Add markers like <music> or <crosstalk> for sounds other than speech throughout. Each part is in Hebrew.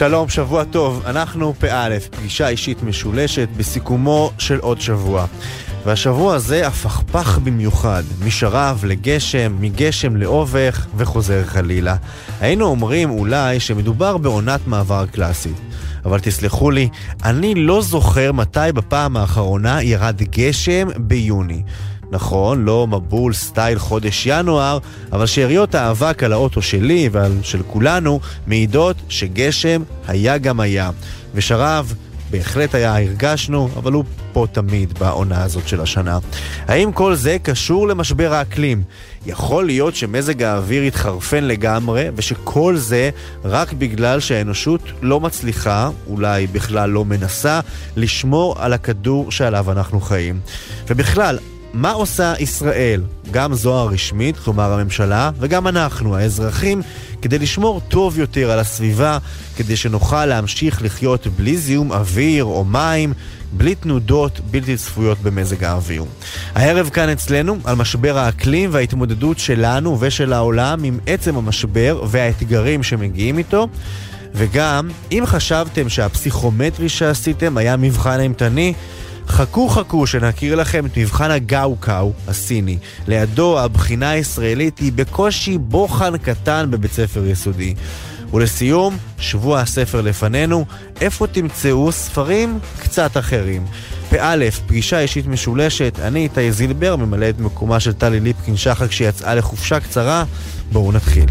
שלום, שבוע טוב. אנחנו פא', פגישה אישית משולשת בסיכומו של עוד שבוע. והשבוע הזה הפכפך במיוחד, משרב לגשם, מגשם לאובך וחוזר חלילה. היינו אומרים אולי שמדובר בעונת מעבר קלאסית. אבל תסלחו לי, אני לא זוכר מתי בפעם האחרונה ירד גשם ביוני. נכון, לא מבול סטייל חודש ינואר, אבל שאריות האבק על האוטו שלי ועל של כולנו מעידות שגשם היה גם היה. ושרב בהחלט היה, הרגשנו, אבל הוא פה תמיד בעונה הזאת של השנה. האם כל זה קשור למשבר האקלים? יכול להיות שמזג האוויר התחרפן לגמרי, ושכל זה רק בגלל שהאנושות לא מצליחה, אולי בכלל לא מנסה, לשמור על הכדור שעליו אנחנו חיים. ובכלל, מה עושה ישראל, גם זו הרשמית, כלומר הממשלה, וגם אנחנו, האזרחים, כדי לשמור טוב יותר על הסביבה, כדי שנוכל להמשיך לחיות בלי זיהום אוויר או מים, בלי תנודות בלתי צפויות במזג האוויר. הערב כאן אצלנו על משבר האקלים וההתמודדות שלנו ושל העולם עם עצם המשבר והאתגרים שמגיעים איתו. וגם, אם חשבתם שהפסיכומטרי שעשיתם היה מבחן אימתני, חכו חכו שנכיר לכם את מבחן הגאו-קאו הסיני. לידו הבחינה הישראלית היא בקושי בוחן קטן בבית ספר יסודי. ולסיום, שבוע הספר לפנינו, איפה תמצאו ספרים קצת אחרים. פא, פגישה אישית משולשת, אני איתי זילבר, ממלא את מקומה של טלי ליפקין שחק שיצאה לחופשה קצרה. בואו נתחיל.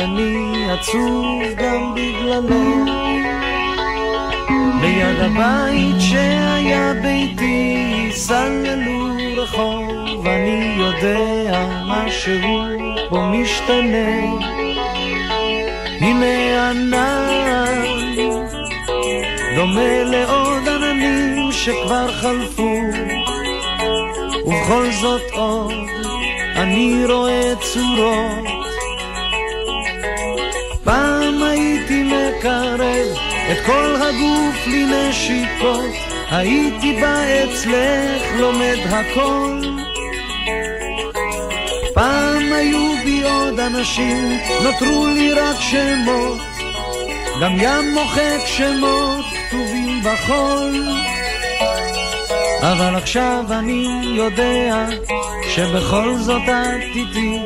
אני עצוב גם בגללך. ליד הבית שהיה ביתי סללו רחוב, אני יודע משהו בו משתנה. הנה ענן, דומה לעוד עננים שכבר חלפו, ובכל זאת עוד אני רואה צורות. מקרב את כל הגוף לנשיקות, הייתי בא אצלך לומד הכל. פעם היו בי עוד אנשים, נותרו לי רק שמות, גם ים מוחק שמות כתובים בחול. אבל עכשיו אני יודע שבכל זאת את איתי,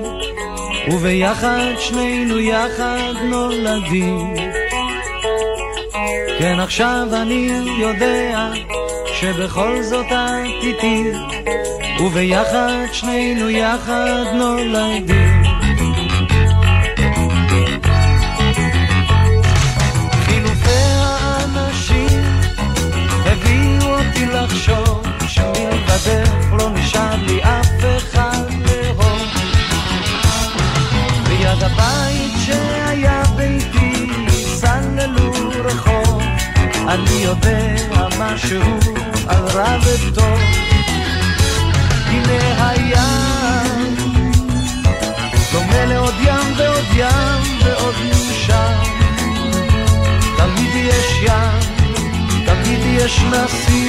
וביחד שנינו יחד נולדים. כן, עכשיו אני יודע שבכל זאת את איתי, וביחד שנינו יחד נולדים.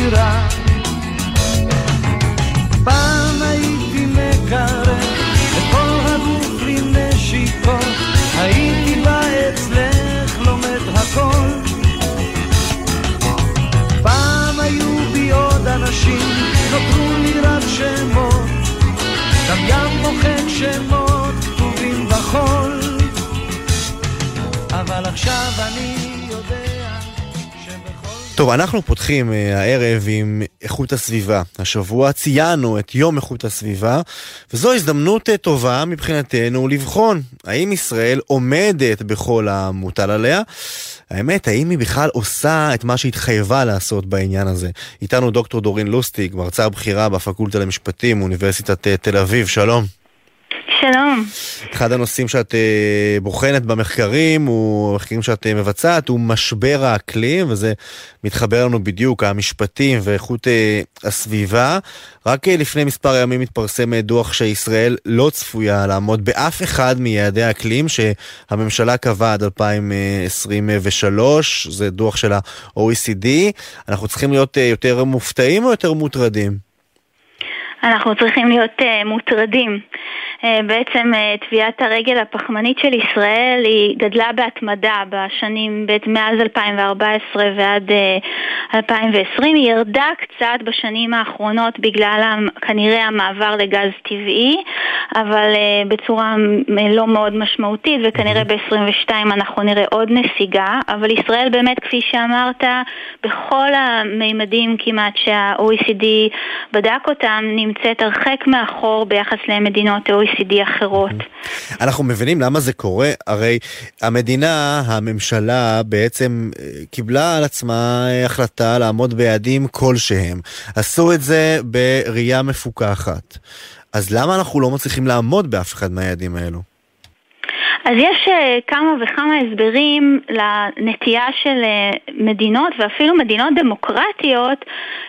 סירה. פעם הייתי מקרב את כל הגוף לנשיקות, הייתי בא אצלך לומד הכל. פעם היו בי עוד אנשים, נותרו לי רק שמות, גם ים מוחק שמות כתובים בחול. אבל עכשיו אני טוב, אנחנו פותחים uh, הערב עם איכות הסביבה. השבוע ציינו את יום איכות הסביבה, וזו הזדמנות uh, טובה מבחינתנו לבחון האם ישראל עומדת בכל המוטל עליה. האמת, האם היא בכלל עושה את מה שהתחייבה לעשות בעניין הזה. איתנו דוקטור דורין לוסטיג, מרצה בכירה בפקולטה למשפטים, אוניברסיטת uh, תל אביב, שלום. שלום. אחד הנושאים שאת uh, בוחנת במחקרים, הוא מחקרים שאת uh, מבצעת, הוא משבר האקלים, וזה מתחבר לנו בדיוק, המשפטים ואיכות uh, הסביבה. רק לפני מספר ימים התפרסם דוח שישראל לא צפויה לעמוד באף אחד מיעדי האקלים שהממשלה קבעה עד 2023, זה דוח של ה-OECD. אנחנו צריכים להיות יותר מופתעים או יותר מוטרדים? אנחנו צריכים להיות uh, מוטרדים. Uh, בעצם uh, טביעת הרגל הפחמנית של ישראל היא גדלה בהתמדה בשנים, מאז 2014 ועד uh, 2020, היא ירדה קצת בשנים האחרונות בגלל כנראה המעבר לגז טבעי, אבל uh, בצורה לא מאוד משמעותית, וכנראה ב-22 אנחנו נראה עוד נסיגה, אבל ישראל באמת, כפי שאמרת, בכל המימדים כמעט שה-OECD בדק אותם, נמצאת הרחק מאחור ביחס למדינות OECD אחרות. אנחנו מבינים למה זה קורה, הרי המדינה, הממשלה בעצם אה, קיבלה על עצמה אה, החלטה לעמוד ביעדים כלשהם. עשו את זה בראייה מפוקחת. אז למה אנחנו לא מצליחים לעמוד באף אחד מהיעדים האלו? אז יש uh, כמה וכמה הסברים לנטייה של uh, מדינות ואפילו מדינות דמוקרטיות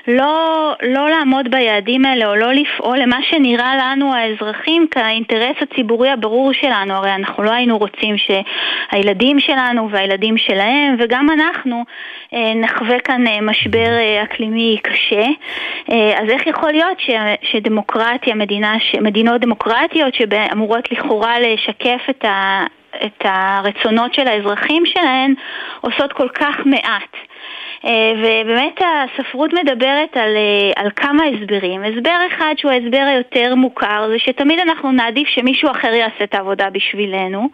לא, לא לעמוד ביעדים האלה או לא לפעול למה שנראה לנו האזרחים כאינטרס הציבורי הברור שלנו. הרי אנחנו לא היינו רוצים שהילדים שלנו והילדים שלהם וגם אנחנו uh, נחווה כאן משבר אקלימי קשה. אז איך יכול להיות שדמוקרטיה, מדינה, מדינות דמוקרטיות שאמורות לכאורה לשקף את ה... את הרצונות של האזרחים שלהן עושות כל כך מעט. אה, ובאמת הספרות מדברת על, אה, על כמה הסברים. הסבר אחד שהוא ההסבר היותר מוכר זה שתמיד אנחנו נעדיף שמישהו אחר יעשה את העבודה בשבילנו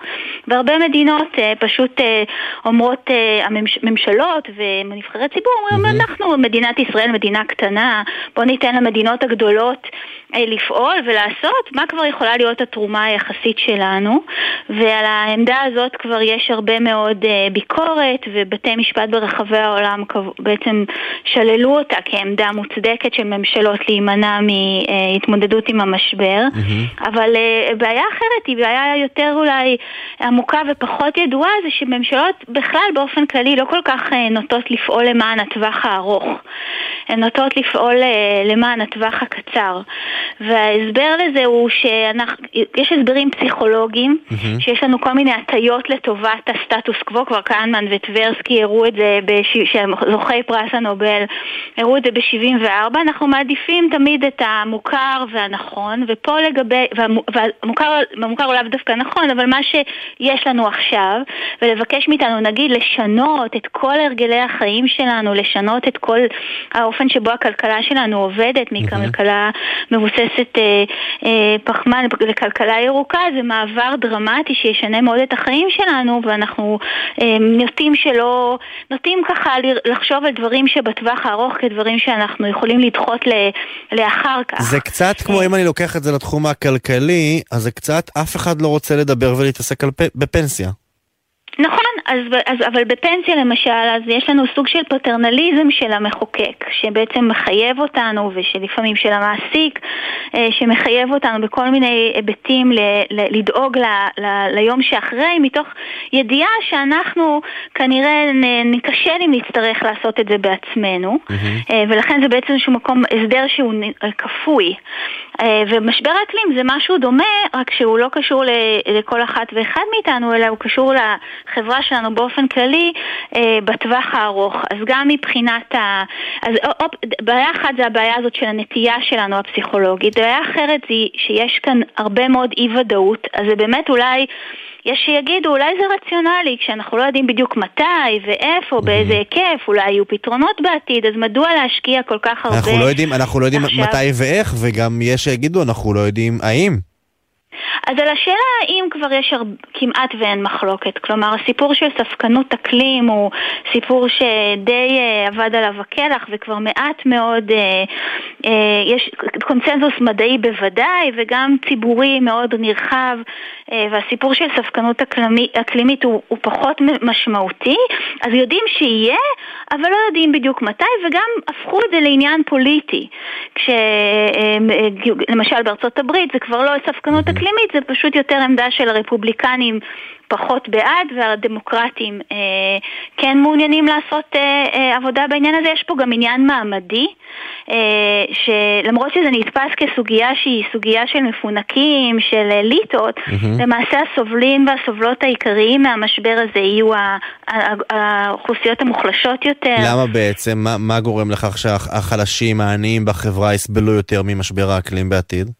והרבה מדינות אה, פשוט אומרות, הממשלות ונבחרי ציבור אומרים mm-hmm. אנחנו מדינת ישראל מדינה קטנה בוא ניתן למדינות הגדולות לפעול ולעשות מה כבר יכולה להיות התרומה היחסית שלנו ועל העמדה הזאת כבר יש הרבה מאוד ביקורת ובתי משפט ברחבי העולם בעצם שללו אותה כעמדה מוצדקת של ממשלות להימנע מהתמודדות עם המשבר, mm-hmm. אבל אה, בעיה אחרת היא בעיה יותר אולי עמוקה ופחות ידועה, זה שממשלות בכלל באופן כללי לא כל כך אה, נוטות לפעול למען הטווח הארוך. הן נוטות לפעול אה, למען הטווח הקצר. וההסבר לזה הוא שיש הסברים פסיכולוגיים, mm-hmm. שיש לנו כל מיני הטיות לטובת הסטטוס קוו, כבר קהנמן וטברסקי הראו את זה, בש... זוכי פרס הנובל הראו את זה ב-74, אנחנו מעדיפים תמיד את המוכר והנכון, ופה לגבי, והמוכר, והמוכר הוא לאו דווקא נכון, אבל מה שיש לנו עכשיו, ולבקש מאיתנו נגיד לשנות את כל הרגלי החיים שלנו, לשנות את כל האופן שבו הכלכלה שלנו עובדת, מכלכלה מבוססת אה, אה, פחמן לכלכלה ירוקה, זה מעבר דרמטי שישנה מאוד את החיים שלנו, ואנחנו אה, נוטים שלא, נוטים ככה לחשוב על דברים שבטווח הארוך כדברים שאנחנו יכולים לדחות לאחר כך. זה קצת כמו אם אני לוקח את זה לתחום הכלכלי, אז זה קצת אף אחד לא רוצה לדבר ולהתעסק בפנסיה. נכון, אז, אז, אבל בפנסיה למשל, אז יש לנו סוג של פטרנליזם של המחוקק, שבעצם מחייב אותנו, ושלפעמים של המעסיק, אה, שמחייב אותנו בכל מיני היבטים ל, ל, לדאוג ל, ל, ליום שאחרי, מתוך ידיעה שאנחנו כנראה ניכשל אם נצטרך לעשות את זה בעצמנו, mm-hmm. ולכן זה בעצם איזשהו מקום, הסדר שהוא כפוי. אה, ומשבר האקלים זה משהו דומה, רק שהוא לא קשור לכל אחת ואחד מאיתנו, אלא הוא קשור לחברה שלנו באופן כללי אה, בטווח הארוך. אז גם מבחינת ה... אז אופ, בעיה אחת זה הבעיה הזאת של הנטייה שלנו הפסיכולוגית, בעיה אחרת היא שיש כאן הרבה מאוד אי ודאות, אז זה באמת אולי... יש שיגידו, אולי זה רציונלי, כשאנחנו לא יודעים בדיוק מתי ואיפה, mm-hmm. באיזה היקף, אולי יהיו פתרונות בעתיד, אז מדוע להשקיע כל כך הרבה אנחנו לא יודעים, אנחנו לא יודעים עכשיו... מתי ואיך, וגם יש שיגידו, אנחנו לא יודעים האם. אז על השאלה האם כבר יש הר... כמעט ואין מחלוקת, כלומר הסיפור של ספקנות אקלים הוא סיפור שדי uh, עבד עליו הקלח וכבר מעט מאוד, uh, uh, יש קונצנזוס מדעי בוודאי וגם ציבורי מאוד נרחב אה, והסיפור של ספקנות אקלימית הוא, הוא פחות משמעותי, אז יודעים שיהיה, אבל לא יודעים בדיוק מתי, וגם הפכו את זה לעניין פוליטי. כשלמשל בארצות הברית זה כבר לא ספקנות אקלימית, זה פשוט יותר עמדה של הרפובליקנים פחות בעד והדמוקרטים אה, כן מעוניינים לעשות אה, אה, עבודה בעניין הזה. יש פה גם עניין מעמדי, אה, שלמרות שזה נתפס כסוגיה שהיא סוגיה של מפונקים, של אליטות, mm-hmm. למעשה הסובלים והסובלות העיקריים מהמשבר הזה יהיו האוכלוסיות המוחלשות יותר. למה בעצם? מה, מה גורם לכך שהחלשים, העניים בחברה יסבלו יותר ממשבר האקלים בעתיד?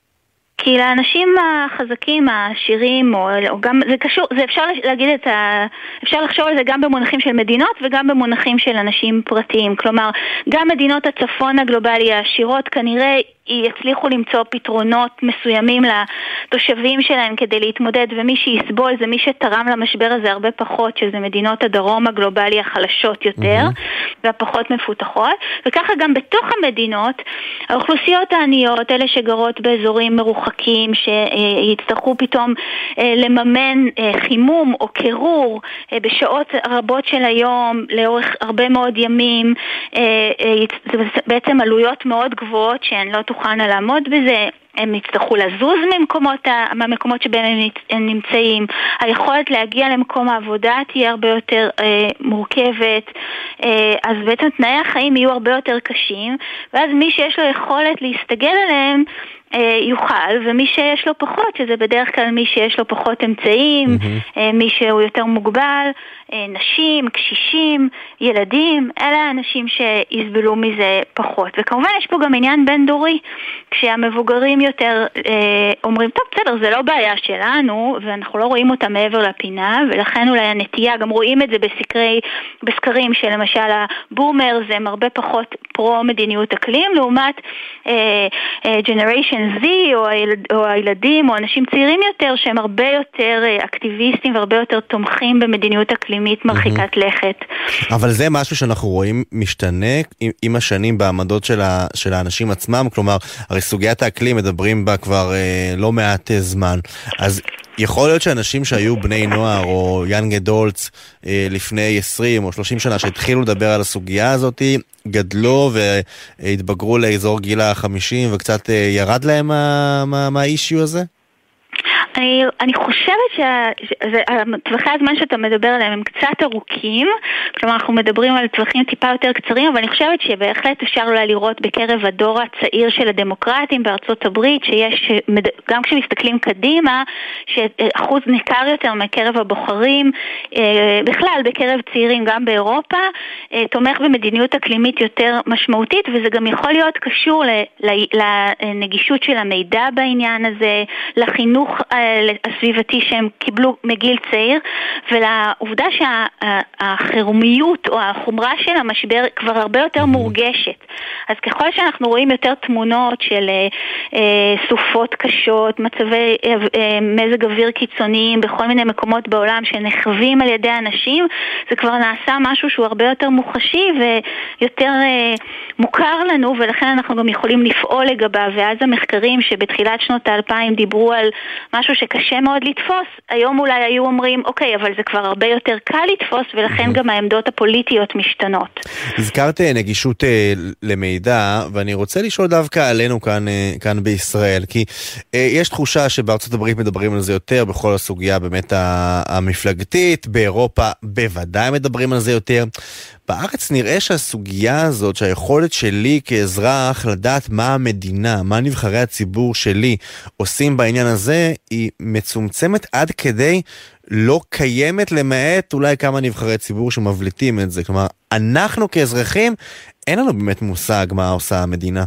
כי לאנשים החזקים, העשירים, או, או גם, זה קשור, זה אפשר להגיד את ה... אפשר לחשוב על זה גם במונחים של מדינות וגם במונחים של אנשים פרטיים. כלומר, גם מדינות הצפון הגלובלי העשירות כנראה יצליחו למצוא פתרונות מסוימים לתושבים שלהם כדי להתמודד, ומי שיסבול זה מי שתרם למשבר הזה הרבה פחות, שזה מדינות הדרום הגלובלי החלשות יותר mm-hmm. והפחות מפותחות, וככה גם בתוך המדינות, האוכלוסיות העניות, אלה שגרות באזורים מרוחקים, שיצטרכו פתאום אה, לממן אה, חימום או קירור אה, בשעות רבות של היום, לאורך הרבה מאוד ימים, בעצם עלויות מאוד גבוהות שהן לא תוכלנה לעמוד בזה, הם יצטרכו לזוז ממקומות, מהמקומות שבהם הם נמצאים, היכולת להגיע למקום העבודה תהיה הרבה יותר אה, מורכבת, אה, אז בעצם תנאי החיים יהיו הרבה יותר קשים, ואז מי שיש לו יכולת להסתגל עליהם אה, יוכל, ומי שיש לו פחות, שזה בדרך כלל מי שיש לו פחות אמצעים, mm-hmm. מי שהוא יותר מוגבל, נשים, קשישים, ילדים, אלה האנשים שיסבלו מזה פחות. וכמובן יש פה גם עניין בין דורי, כשהמבוגרים יותר אה, אומרים, טוב בסדר, זה לא בעיה שלנו, ואנחנו לא רואים אותה מעבר לפינה, ולכן אולי הנטייה, גם רואים את זה בסקרי, בסקרים שלמשל ה boomers הם הרבה פחות פרו מדיניות אקלים, לעומת אה, אה, Generation Z או, הילד, או הילדים או אנשים צעירים יותר שהם הרבה יותר אה, אקטיביסטים והרבה יותר תומכים במדיניות אקלים. פנימית מרחיקת לכת. אבל זה משהו שאנחנו רואים משתנה עם, עם השנים בעמדות של, ה, של האנשים עצמם, כלומר, הרי סוגיית האקלים מדברים בה כבר אה, לא מעט אה, זמן, אז יכול להיות שאנשים שהיו בני נוער או יאנג אדולטס אה, לפני 20 או 30 שנה שהתחילו לדבר על הסוגיה הזאת, גדלו והתבגרו לאזור גיל ה-50 וקצת אה, ירד להם מהאישיו מה, מה הזה? אני, אני חושבת שטווחי הזמן שאתה מדבר עליהם הם קצת ארוכים, כלומר אנחנו מדברים על טווחים טיפה יותר קצרים, אבל אני חושבת שבהחלט אפשר אולי לראות בקרב הדור הצעיר של הדמוקרטים בארצות הברית, שיש, גם כשמסתכלים קדימה, שאחוז ניכר יותר מקרב הבוחרים, אה, בכלל בקרב צעירים גם באירופה, אה, תומך במדיניות אקלימית יותר משמעותית, וזה גם יכול להיות קשור לנגישות של המידע בעניין הזה, לחינוך הסביבתי שהם קיבלו מגיל צעיר, ולעובדה שהחירומיות או החומרה של המשבר כבר הרבה יותר מורגשת. אז ככל שאנחנו רואים יותר תמונות של אה, אה, סופות קשות, מצבי אה, מזג אוויר קיצוניים בכל מיני מקומות בעולם שנחווים על ידי אנשים, זה כבר נעשה משהו שהוא הרבה יותר מוחשי ויותר מוכר לנו, ולכן אנחנו גם יכולים לפעול לגביו, ואז המחקרים שבתחילת שנות האלפיים דיברו על משהו שקשה מאוד לתפוס, היום אולי היו אומרים, אוקיי, אבל זה כבר הרבה יותר קל לתפוס, ולכן גם העמדות הפוליטיות משתנות. הזכרת אה, נגישות אה, למידע, ואני רוצה לשאול דווקא עלינו כאן, אה, כאן בישראל, כי יש תחושה שבארצות הברית מדברים על זה יותר, בכל הסוגיה באמת המפלגתית, באירופה בוודאי מדברים על זה יותר. בארץ נראה שהסוגיה הזאת, שהיכולת שלי כאזרח לדעת מה המדינה, מה נבחרי הציבור שלי עושים בעניין הזה, היא מצומצמת עד כדי לא קיימת למעט אולי כמה נבחרי ציבור שמבליטים את זה. כלומר, אנחנו כאזרחים, אין לנו באמת מושג מה עושה המדינה.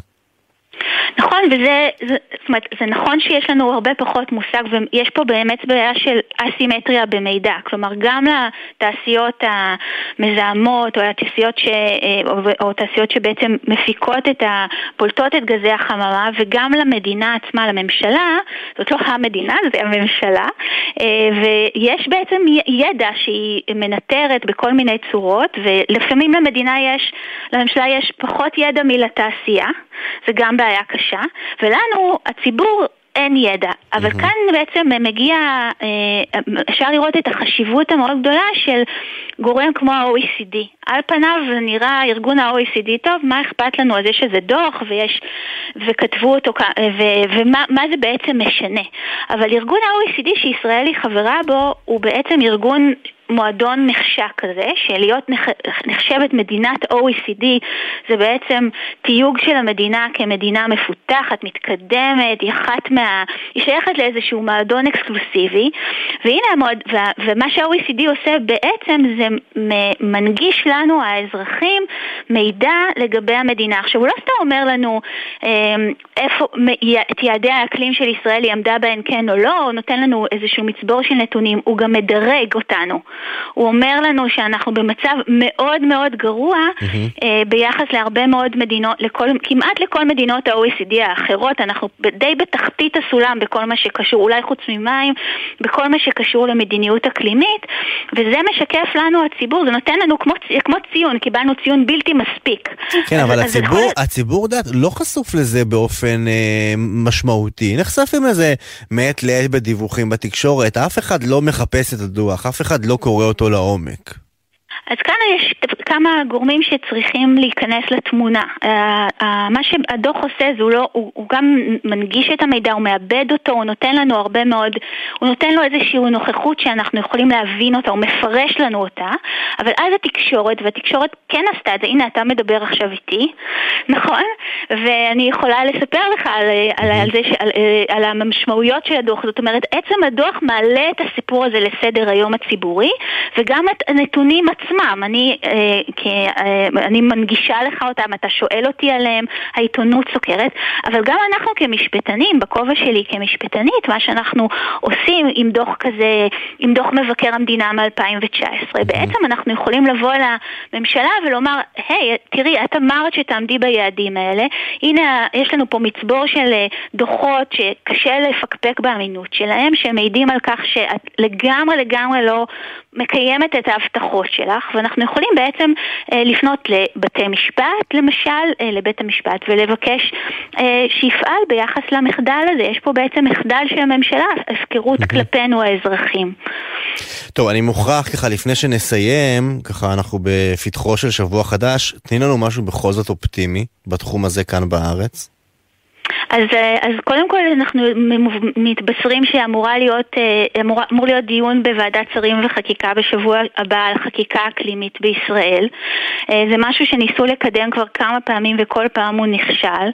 נכון, וזה, זה, זאת אומרת, זה נכון שיש לנו הרבה פחות מושג, ויש פה באמת בעיה של אסימטריה במידע. כלומר, גם לתעשיות המזהמות, או התעשיות ש... או, או תעשיות שבעצם מפיקות את ה... פולטות את גזי החממה, וגם למדינה עצמה, לממשלה, זאת לא המדינה, זה הממשלה, ויש בעצם ידע שהיא מנטרת בכל מיני צורות, ולפעמים למדינה יש, לממשלה יש פחות ידע מלתעשייה, זה גם בעיה קשה. קשה, ולנו, הציבור, אין ידע. אבל mm-hmm. כאן בעצם מגיע, אה, אפשר לראות את החשיבות המאוד גדולה של גורם כמו ה-OECD. על פניו נראה ארגון ה-OECD, טוב, מה אכפת לנו? אז יש איזה דוח ויש, וכתבו אותו, ו, ומה זה בעצם משנה. אבל ארגון ה-OECD שישראל היא חברה בו, הוא בעצם ארגון מועדון נחשק כזה, שלהיות נחשבת מדינת OECD זה בעצם תיוג של המדינה כמדינה מפותחת, מתקדמת, היא אחת מה... היא שייכת לאיזשהו מועדון אקסקלוסיבי, והנה המועד... ומה שה-OECD עושה בעצם זה מנגיש לנו, האזרחים, מידע לגבי המדינה. עכשיו, הוא לא סתם אומר לנו אמ, איפה, את יעדי האקלים של ישראל היא עמדה בהן כן או לא, הוא נותן לנו איזשהו מצבור של נתונים, הוא גם מדרג אותנו. הוא אומר לנו שאנחנו במצב מאוד מאוד גרוע mm-hmm. ביחס להרבה מאוד מדינות, לכל, כמעט לכל מדינות ה-OECD האחרות, אנחנו די בתחתית הסולם בכל מה שקשור, אולי חוץ ממים, בכל מה שקשור למדיניות אקלימית, וזה משקף לנו הציבור, זה נותן לנו כמו, כמו ציון, קיבלנו ציון בלתי מספיק. כן, אז, אבל אז הציבור, יכול... הציבור דעת לא חשוף לזה באופן אה, משמעותי, נחשפים לזה מעת לעת בדיווחים בתקשורת, אף אחד לא מחפש את הדוח, אף אחד לא קורא אותו לעומק. אז כאן יש כמה גורמים שצריכים להיכנס לתמונה. אה, מה שהדוח עושה זה הוא, לא, הוא, הוא גם מנגיש את המידע, הוא מאבד אותו, הוא נותן לנו הרבה מאוד, הוא נותן לו איזושהי נוכחות שאנחנו יכולים להבין אותה, הוא מפרש לנו אותה, אבל אז התקשורת, והתקשורת כן עשתה את זה, הנה אתה מדבר עכשיו איתי, נכון? ואני יכולה לספר לך על, על, על, זה, על, על המשמעויות של הדוח, זאת אומרת עצם הדוח מעלה את הסיפור הזה לסדר היום הציבורי, וגם את הנתונים עצמם, אני... אה, כי אה, אני מנגישה לך אותם, אתה שואל אותי עליהם, העיתונות סוקרת, אבל גם אנחנו כמשפטנים, בכובע שלי כמשפטנית, מה שאנחנו עושים עם דוח כזה, עם דוח מבקר המדינה מ-2019, mm-hmm. בעצם אנחנו יכולים לבוא לממשלה ולומר, היי, hey, תראי, את אמרת שתעמדי ביעדים האלה, הנה, יש לנו פה מצבור של אה, דוחות שקשה לפקפק באמינות שלהם, שמעידים על כך שאת לגמרי לגמרי לא מקיימת את ההבטחות שלך, ואנחנו יכולים בעצם אה, לפנות לבתי משפט, למשל, אה, לבית המשפט, ולבקש אה, שיפעל ביחס למחדל הזה. יש פה בעצם מחדל של הממשלה, הפקרות כלפינו האזרחים. טוב, אני מוכרח ככה, לפני שנסיים, ככה אנחנו בפתחו של שבוע חדש, תני לנו משהו בכל זאת אופטימי בתחום הזה כאן בארץ. אז, אה, אז קודם כל אנחנו מתבשרים שאמורה להיות, אה, אמור, אמור להיות דיון בוועדת שרים וחקיקה בשבוע הבא על חקיקה אקלימית בישראל. אה, זה משהו שניסו לקדם כבר כמה פעמים וכל פעם הוא נכשל,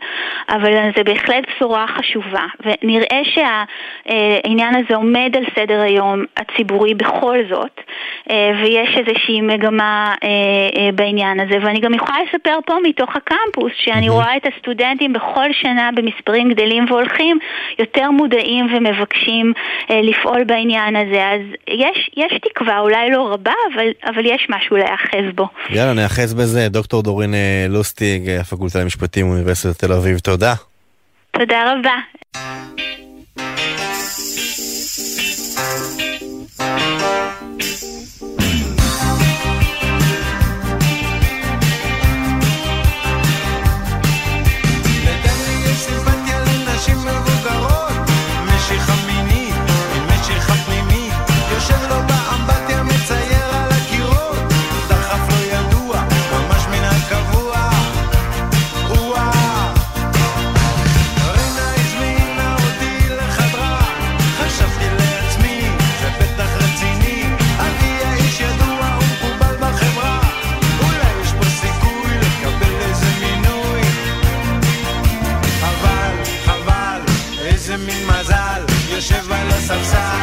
אבל זה בהחלט בשורה חשובה. ונראה שהעניין הזה עומד על סדר היום הציבורי בכל זאת, ויש איזושהי מגמה בעניין הזה. ואני גם יכולה לספר פה מתוך הקמפוס שאני רואה את הסטודנטים בכל שנה מספרים גדלים והולכים, יותר מודעים ומבקשים אה, לפעול בעניין הזה. אז יש, יש תקווה, אולי לא רבה, אבל, אבל יש משהו להיאחז בו. יאללה, נאחז בזה. דוקטור דורין אה, לוסטיג, אה, הפקולטה למשפטים, אוניברסיטת תל אביב, תודה. תודה רבה. Thank you. subside.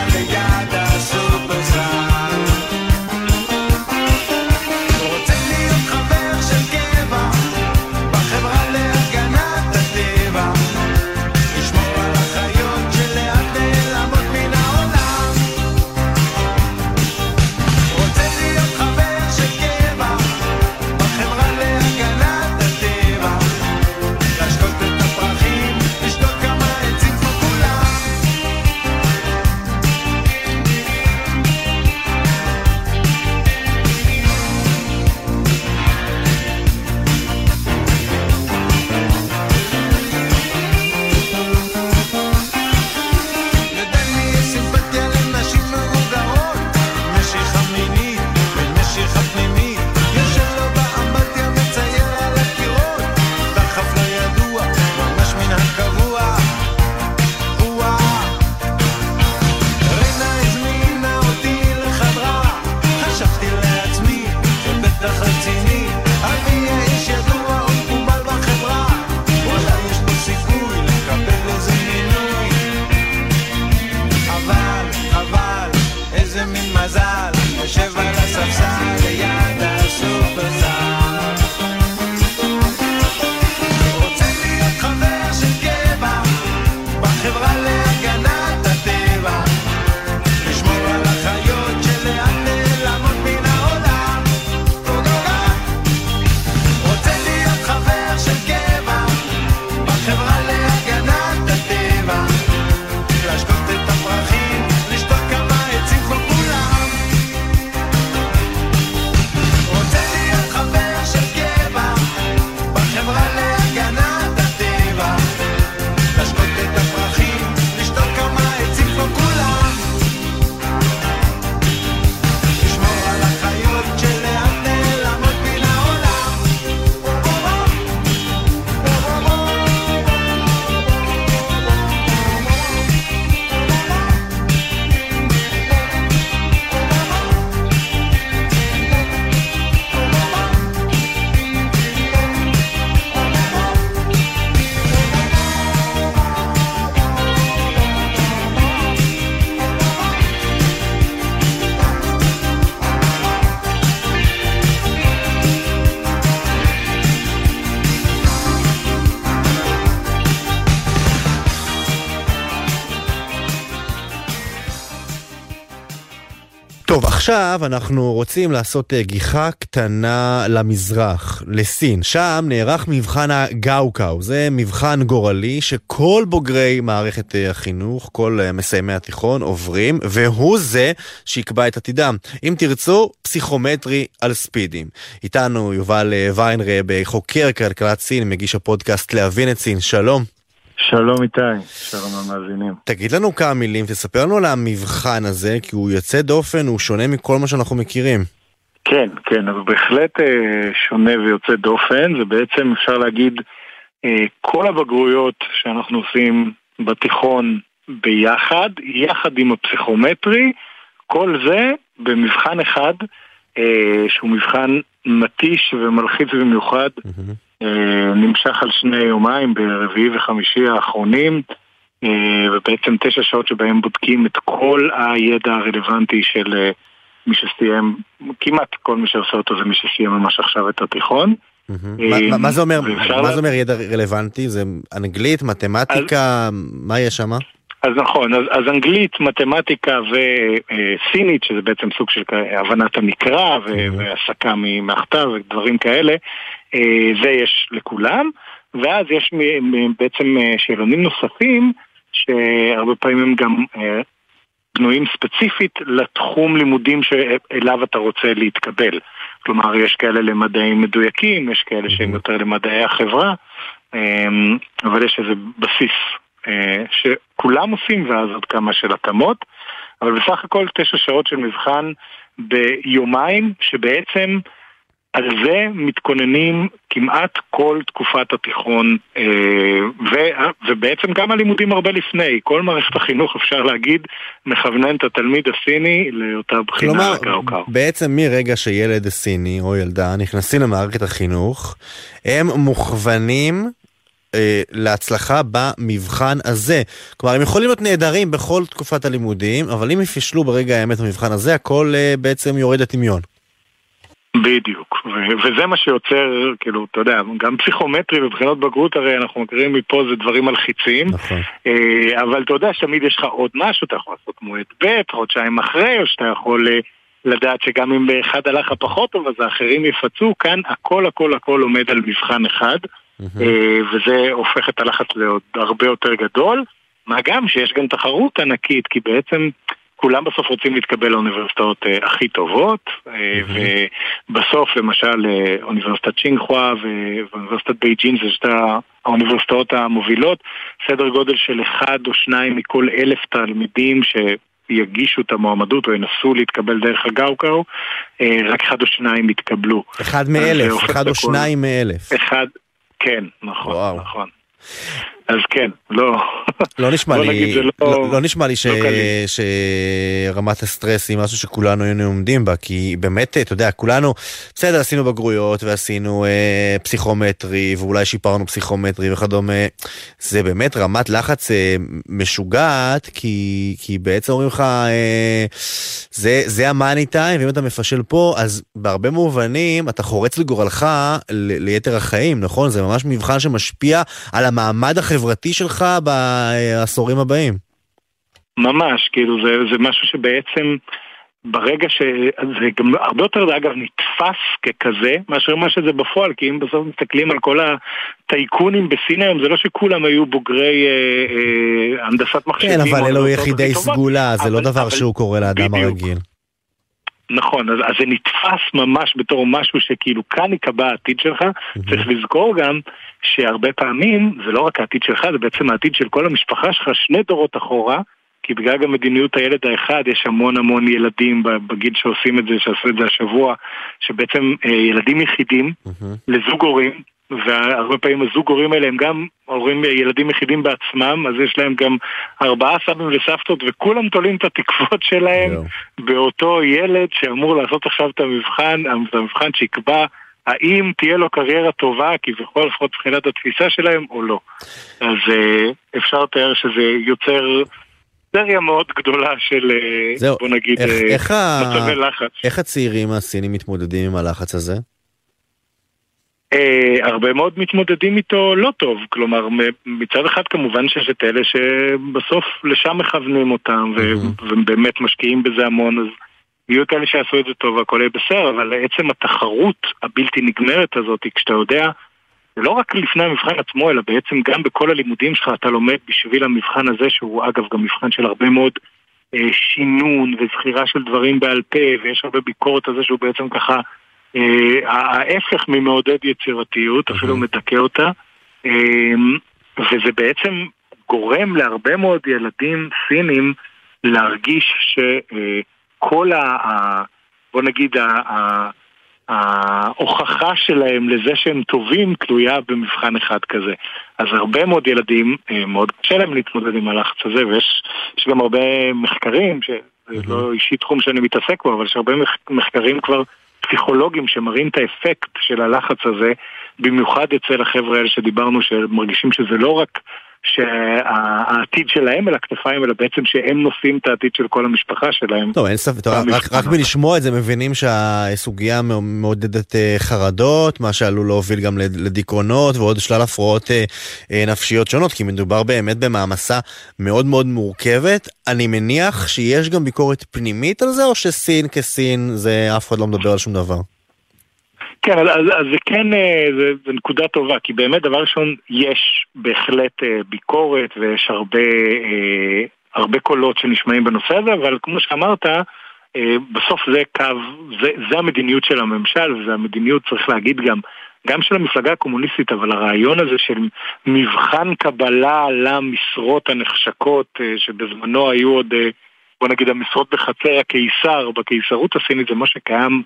עכשיו אנחנו רוצים לעשות אה, גיחה קטנה למזרח, לסין. שם נערך מבחן הגאוקאו. זה מבחן גורלי שכל בוגרי מערכת אה, החינוך, כל אה, מסיימי התיכון עוברים, והוא זה שיקבע את עתידם. אם תרצו, פסיכומטרי על ספידים. איתנו יובל ויינרב, חוקר כלכלת סין, מגיש הפודקאסט להבין את סין. שלום. שלום איתי, שלום המאזינים. תגיד לנו כמה מילים, תספר לנו על המבחן הזה, כי הוא יוצא דופן, הוא שונה מכל מה שאנחנו מכירים. כן, כן, הוא בהחלט אה, שונה ויוצא דופן, זה בעצם אפשר להגיד אה, כל הבגרויות שאנחנו עושים בתיכון ביחד, יחד עם הפסיכומטרי, כל זה במבחן אחד, אה, שהוא מבחן מתיש ומלחיץ במיוחד, אה, נמשך על שני יומיים ברביעי וחמישי האחרונים, אה, ובעצם תשע שעות שבהם בודקים את כל הידע הרלוונטי של אה, מי שסיים, כמעט כל מי שעושה אותו זה מי שסיים ממש עכשיו את התיכון. מה- זה אומר, מה זה אומר ידע רלוונטי? זה אנגלית, מתמטיקה, מה יש שם? אז נכון, אז, אז אנגלית, מתמטיקה וסינית, שזה בעצם סוג של הבנת המקרא והסקה מהכתב ודברים כאלה, אה, זה יש לכולם, ואז יש בעצם אה, שאלונים נוספים, שהרבה פעמים הם גם אה, בנויים ספציפית לתחום לימודים שאליו אתה רוצה להתקבל. כלומר, יש כאלה למדעים מדויקים, יש כאלה שהם יותר למדעי החברה, אה, אבל יש איזה בסיס אה, שכולם עושים ואז עוד כמה של התאמות, אבל בסך הכל תשע שעות של מבחן ביומיים, שבעצם על זה מתכוננים כמעט כל תקופת התיכון, אה, ו- ובעצם גם הלימודים הרבה לפני. כל מערכת החינוך, אפשר להגיד, מכוונן את התלמיד הסיני לאותה בחינה כלומר, קאו-קאו. בעצם מרגע שילד סיני או ילדה נכנסים למערכת החינוך, הם מוכוונים אה, להצלחה במבחן הזה. כלומר, הם יכולים להיות נהדרים בכל תקופת הלימודים, אבל אם יפישלו ברגע האמת במבחן הזה, הכל אה, בעצם יורד לטמיון. בדיוק, ו- וזה מה שיוצר, כאילו, אתה יודע, גם פסיכומטרי ובחינות בגרות הרי אנחנו מכירים מפה זה דברים מלחיצים, נכון. אה, אבל אתה יודע שתמיד יש לך עוד משהו, אתה יכול לעשות מועד ב', חודשיים אחרי, או שאתה יכול אה, לדעת שגם אם באחד הלך פחות טוב, אז האחרים יפצו, כאן הכל הכל הכל עומד על מבחן אחד, אה, וזה הופך את הלחץ לעוד הרבה יותר גדול, מה גם שיש גם תחרות ענקית, כי בעצם כולם בסוף רוצים להתקבל לאוניברסיטאות אה, הכי טובות, אה, ובסוף למשל אה, אוניברסיטת צ'ינגחואה ואוניברסיטת בייג'ין זה שתי האוניברסיטאות המובילות, סדר גודל של אחד או שניים מכל אלף תלמידים ש... יגישו את המועמדות או ינסו להתקבל דרך הגאוקאו, אה, רק אחד או שניים יתקבלו. אחד אז מאלף, אחד או שניים מאלף. אחד, כן, נכון, וואו. נכון. אז כן, לא... לא נשמע לי, לא, לא, לא נשמע לי ש, לא שרמת הסטרס היא משהו שכולנו היינו עומדים בה, כי באמת, אתה יודע, כולנו, בסדר, עשינו בגרויות ועשינו אה, פסיכומטרי, ואולי שיפרנו פסיכומטרי וכדומה, זה באמת רמת לחץ אה, משוגעת, כי, כי בעצם אומרים לך, אה, זה, זה המאני טיים, ואם אתה מפשל פה, אז בהרבה מובנים אתה חורץ לגורלך ל, ליתר החיים, נכון? זה ממש מבחן שמשפיע על המעמד החברתי שלך בעשורים הבאים. ממש, כאילו זה, זה משהו שבעצם ברגע ש... זה גם הרבה יותר, אגב, נתפס ככזה, מאשר מה שזה בפועל, כי אם בסוף מסתכלים על כל הטייקונים בסין היום, זה לא שכולם היו בוגרי אה, אה, הנדסת מחשבים. כן, אבל אלו יחידי סגולה, זה לא דבר אבל, שהוא קורא לאדם בדיוק. הרגיל. נכון, אז, אז זה נתפס ממש בתור משהו שכאילו כאן ייקבע העתיד שלך. Mm-hmm. צריך לזכור גם שהרבה פעמים זה לא רק העתיד שלך, זה בעצם העתיד של כל המשפחה שלך שני דורות אחורה. כי בגלל גם מדיניות הילד האחד יש המון המון ילדים בגיל שעושים את זה, שעשו את זה השבוע, שבעצם אה, ילדים יחידים mm-hmm. לזוג הורים, והרבה פעמים הזוג הורים האלה הם גם הורים ילדים יחידים בעצמם, אז יש להם גם ארבעה סבים וסבתות וכולם תולים את התקוות שלהם yeah. באותו ילד שאמור לעשות עכשיו את המבחן, את המבחן שיקבע האם תהיה לו קריירה טובה, כביכול לפחות מבחינת התפיסה שלהם, או לא. אז uh, אפשר לתאר שזה יוצר סריה מאוד גדולה של, אה, זהו, בוא נגיד, איך, איך מצבי. לחץ. איך הצעירים הסינים מתמודדים עם הלחץ הזה? Uh, הרבה מאוד מתמודדים איתו לא טוב, כלומר מצד אחד כמובן שיש את אלה שבסוף לשם מכוונים אותם mm-hmm. ובאמת משקיעים בזה המון, אז יהיו כאלה שיעשו את זה טוב והכל יהיה בסדר, אבל עצם התחרות הבלתי נגמרת הזאת, כשאתה יודע, זה לא רק לפני המבחן עצמו, אלא בעצם גם בכל הלימודים שלך אתה לומד בשביל המבחן הזה, שהוא אגב גם מבחן של הרבה מאוד אה, שינון וזכירה של דברים בעל פה, ויש הרבה ביקורת על זה שהוא בעצם ככה אה, ההפך ממעודד יצירתיות, אפילו מדכא אותה, אה, וזה בעצם גורם להרבה מאוד ילדים סינים להרגיש ש... כל ה... ה בוא נגיד, ה, ה, ההוכחה שלהם לזה שהם טובים תלויה במבחן אחד כזה. אז הרבה מאוד ילדים, אה, מאוד קשה להם להתמודד עם הלחץ הזה, ויש גם הרבה מחקרים, שזה לא אישי תחום שאני מתעסק בו, אבל יש הרבה מחקרים כבר פסיכולוגיים שמראים את האפקט של הלחץ הזה, במיוחד אצל החבר'ה האלה שדיברנו, שמרגישים שזה לא רק שהעתיד שלהם אל הכתפיים, אלא בעצם שהם נושאים את העתיד של כל המשפחה שלהם. טוב, אין ספק, רק, רק מלשמוע את זה מבינים שהסוגיה מעודדת אה, חרדות, מה שעלול להוביל גם לדיכאונות ועוד שלל הפרעות אה, אה, נפשיות שונות, כי מדובר באמת במעמסה מאוד מאוד מורכבת. אני מניח שיש גם ביקורת פנימית על זה, או שסין כסין, זה אף אחד לא מדבר על שום דבר? כן, אז, אז זה כן, אה, זה, זה נקודה טובה, כי באמת דבר ראשון, יש בהחלט אה, ביקורת ויש הרבה, אה, הרבה קולות שנשמעים בנושא הזה, אבל כמו שאמרת, בסוף זה קו, זה, זה המדיניות של הממשל, וזה המדיניות, צריך להגיד גם, גם של המפלגה הקומוניסטית, אבל הרעיון הזה של מבחן קבלה למשרות הנחשקות, שבזמנו היו עוד, בוא נגיד, המשרות בחצר הקיסר, בקיסרות הסינית, זה מה שקיים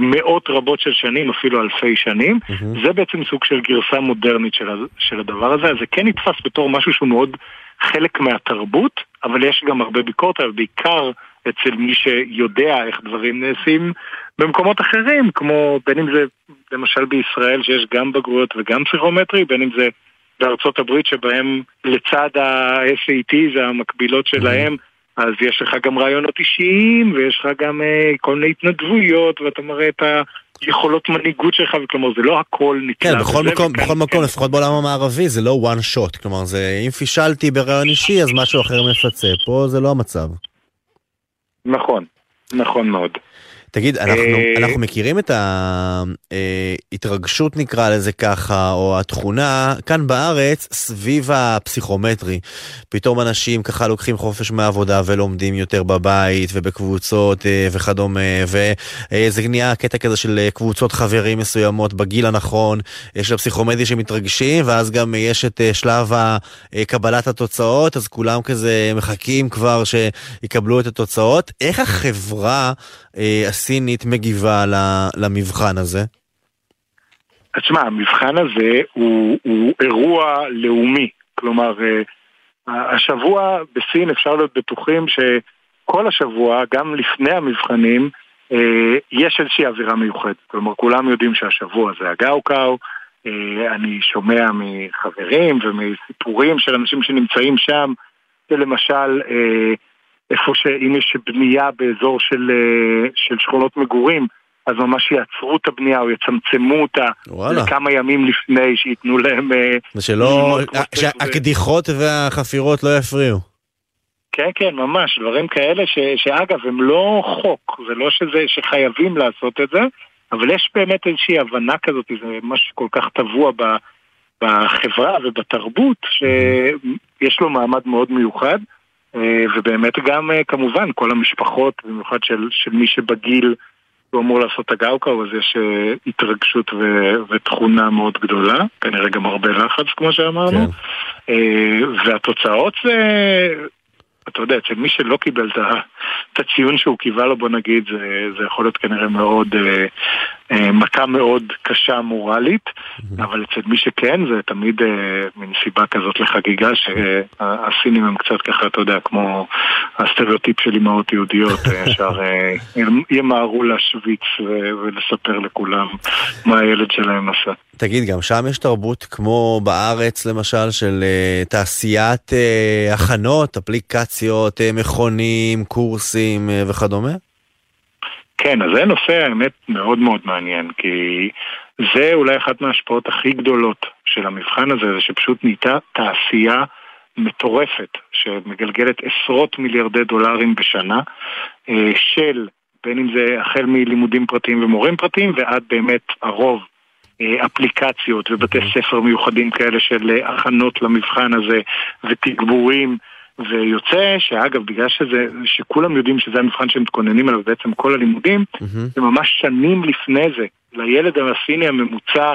מאות רבות של שנים, אפילו אלפי שנים. Mm-hmm. זה בעצם סוג של גרסה מודרנית של, של הדבר הזה. אז זה כן נתפס בתור משהו שהוא מאוד חלק מהתרבות, אבל יש גם הרבה ביקורת, אבל בעיקר אצל מי שיודע איך דברים נעשים במקומות אחרים, כמו בין אם זה למשל בישראל שיש גם בגרויות וגם פסיכומטרי, בין אם זה בארצות הברית שבהם לצד ה-SAT זה המקבילות שלהם. Mm-hmm. אז יש לך גם רעיונות אישיים, ויש לך גם אה, כל מיני התנדבויות, ואתה מראה את היכולות מנהיגות שלך, וכלומר זה לא הכל נתלה. כן, בכל מקום, וכאן, בכל מקום, כן. לפחות בעולם המערבי, זה לא one shot, כלומר זה אם פישלתי ברעיון אישי, אז משהו אחר מפצה, פה זה לא המצב. נכון, נכון מאוד. תגיד, אנחנו, אה, אנחנו מכירים את ההתרגשות נקרא לזה ככה, או התכונה כאן בארץ סביב הפסיכומטרי. פתאום אנשים ככה לוקחים חופש מהעבודה ולומדים יותר בבית ובקבוצות אה, וכדומה, וזה נהיה קטע כזה של קבוצות חברים מסוימות בגיל הנכון, יש לפסיכומטרי שמתרגשים, ואז גם יש את אה, שלב קבלת התוצאות, אז כולם כזה מחכים כבר שיקבלו את התוצאות. איך החברה... הסינית מגיבה למבחן הזה? תשמע, המבחן הזה הוא, הוא אירוע לאומי. כלומר, השבוע בסין אפשר להיות בטוחים שכל השבוע, גם לפני המבחנים, יש איזושהי אווירה מיוחדת. כלומר, כולם יודעים שהשבוע זה הגאוקאו, אני שומע מחברים ומסיפורים של אנשים שנמצאים שם, שלמשל, איפה שאם יש בנייה באזור של, של שכונות מגורים, אז ממש יעצרו את הבנייה או יצמצמו אותה וואלה. לכמה ימים לפני שייתנו להם... ושלא... שהקדיחות והחפירות לא יפריעו. כן, כן, ממש, דברים כאלה ש, שאגב, הם לא חוק, זה לא שזה, שחייבים לעשות את זה, אבל יש באמת איזושהי הבנה כזאת, זה משהו כל כך טבוע ב, בחברה ובתרבות, שיש לו מעמד מאוד מיוחד, ובאמת גם כמובן כל המשפחות, במיוחד של, של מי שבגיל הוא אמור לעשות את הגאוקאו, אז יש uh, התרגשות ו- ותכונה מאוד גדולה, כנראה גם הרבה לחץ כמו שאמרנו, כן. והתוצאות זה... אתה יודע, אצל מי שלא קיבל את הציון שהוא קיווה לו, בוא נגיד, זה, זה יכול להיות כנראה מאוד, אה, אה, מכה מאוד קשה מורלית. אבל אצל מי שכן, זה תמיד אה, מין סיבה כזאת לחגיגה, שהסינים הם קצת ככה, אתה יודע, כמו הסטריאוטיפ של אימהות יהודיות, אה, ישר אה, ימהרו להשוויץ ולספר לכולם מה הילד שלהם עשה. תגיד, גם שם יש תרבות כמו בארץ למשל של תעשיית הכנות, אפליקציות, מכונים, קורסים וכדומה? כן, אז זה נושא האמת מאוד מאוד מעניין, כי זה אולי אחת מההשפעות הכי גדולות של המבחן הזה, זה שפשוט נהייתה תעשייה מטורפת, שמגלגלת עשרות מיליארדי דולרים בשנה, של בין אם זה החל מלימודים פרטיים ומורים פרטיים ועד באמת הרוב אה, אפליקציות ובתי ספר מיוחדים כאלה של אה, הכנות למבחן הזה ותגבורים ויוצא שאגב בגלל שזה, שכולם יודעים שזה המבחן שהם מתכוננים עליו בעצם כל הלימודים mm-hmm. זה ממש שנים לפני זה לילד הסיני הממוצע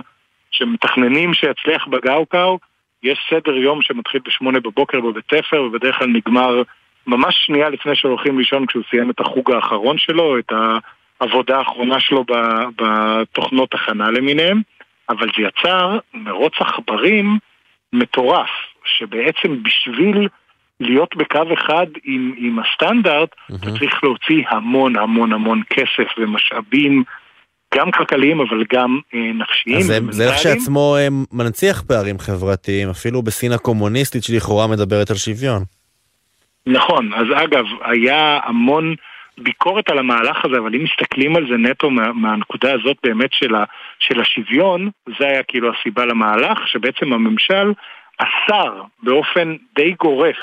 שמתכננים שיצליח בגאוקאו יש סדר יום שמתחיל בשמונה בבוקר בבית ספר ובדרך כלל נגמר ממש שנייה לפני שהולכים לישון כשהוא סיים את החוג האחרון שלו, את. העבודה האחרונה שלו בתוכנות הכנה למיניהם, אבל זה יצר מרוץ עכברים מטורף, שבעצם בשביל להיות בקו אחד עם, עם הסטנדרט, mm-hmm. אתה צריך להוציא המון המון המון כסף ומשאבים, גם כלכליים אבל גם אה, נפשיים. אז זה, זה כשעצמו אה, מנציח פערים חברתיים, אפילו בסין הקומוניסטית שלכאורה מדברת על שוויון. נכון, אז אגב, היה המון... ביקורת על המהלך הזה, אבל אם מסתכלים על זה נטו מה, מהנקודה הזאת באמת של, ה, של השוויון, זה היה כאילו הסיבה למהלך, שבעצם הממשל אסר באופן די גורף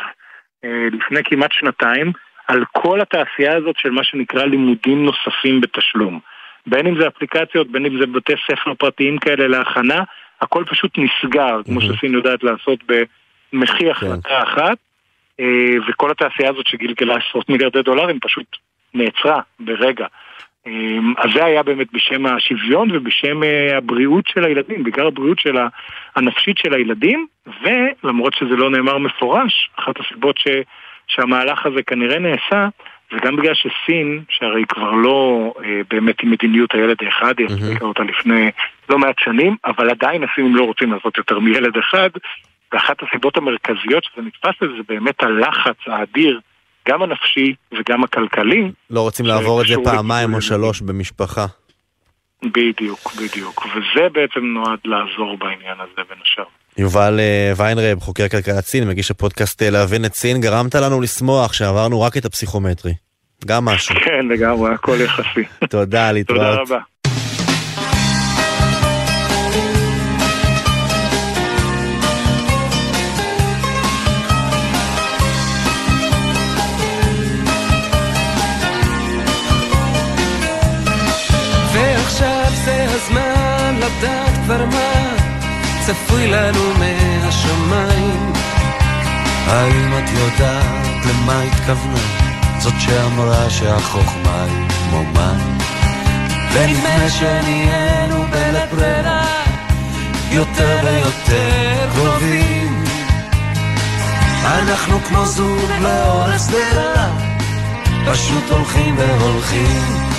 לפני כמעט שנתיים על כל התעשייה הזאת של מה שנקרא לימודים נוספים בתשלום. בין אם זה אפליקציות, בין אם זה בתי ספר פרטיים כאלה להכנה, הכל פשוט נסגר, כמו שסין יודעת לעשות במחי כן. החלטה אחת. אה, וכל התעשייה הזאת שגלגלה עשרות מיליארדי דולרים פשוט נעצרה ברגע. אמ, אז זה היה באמת בשם השוויון ובשם אה, הבריאות של הילדים, בעיקר הבריאות של הנפשית של הילדים, ולמרות שזה לא נאמר מפורש, אחת הסיבות ש, שהמהלך הזה כנראה נעשה, זה גם בגלל שסין, שהרי כבר לא אה, באמת עם מדיניות הילד האחד, היא mm-hmm. אותה לפני לא מעט שנים, אבל עדיין הסינים לא רוצים לעשות יותר מילד אחד, ואחת הסיבות המרכזיות שזה נתפס לזה זה באמת הלחץ האדיר גם הנפשי וגם הכלכלי. לא רוצים לעבור את זה פעמיים או שלוש במשפחה. בדיוק, בדיוק. וזה בעצם נועד לעזור בעניין הזה בין השאר. יובל אה, ויינרב, חוקר כלכלת סין, מגיש הפודקאסט אה, להבין את סין, גרמת לנו לשמוח שעברנו רק את הפסיכומטרי. גם משהו. כן, לגמרי, הכל יחסי. תודה, להתראות. תודה רבה. לדעת כבר מה צפוי לנו מהשמיים. האם את יודעת למה התכוונה? זאת שאמרה שהחוכמה היא כמו מים. ונדמה שנהיינו בלית ברירה יותר ויותר קרובים. אנחנו כמו זוג לאורך שדרה, פשוט הולכים והולכים.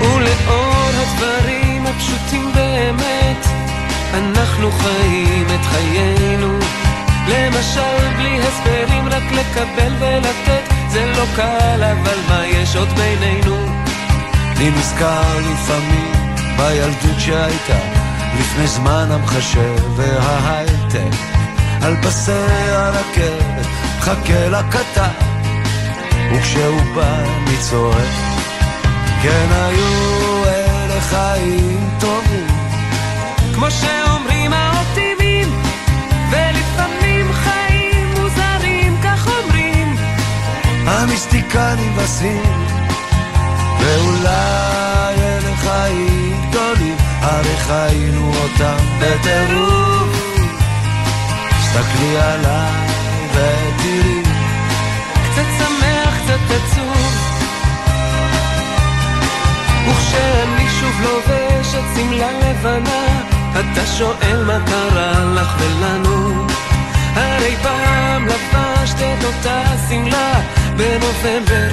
ולאור הדברים הפשוטים באמת, אנחנו חיים את חיינו. למשל בלי הסברים רק לקבל ולתת זה לא קל אבל מה יש עוד בינינו? אני נזכר לפעמים בילדות שהייתה לפני זמן המחשב וההייטק על פסי הרכבת מחכה לקטר וכשהוא בא אני צועק כן היו אלה חיים טובים. כמו שאומרים האופטימיים ולפעמים חיים מוזרים כך אומרים. המיסטיקנים בסין ואולי אלה חיים גדולים הרי חיינו אותם בטירוף. תסתכלי עליי ותראי. קצת שמח, קצת עצוב וכשאני שוב לובש את שמלה לבנה אתה שואל מה קרה לך ולנו? הרי פעם לבשת את אותה שמלה בנובמבר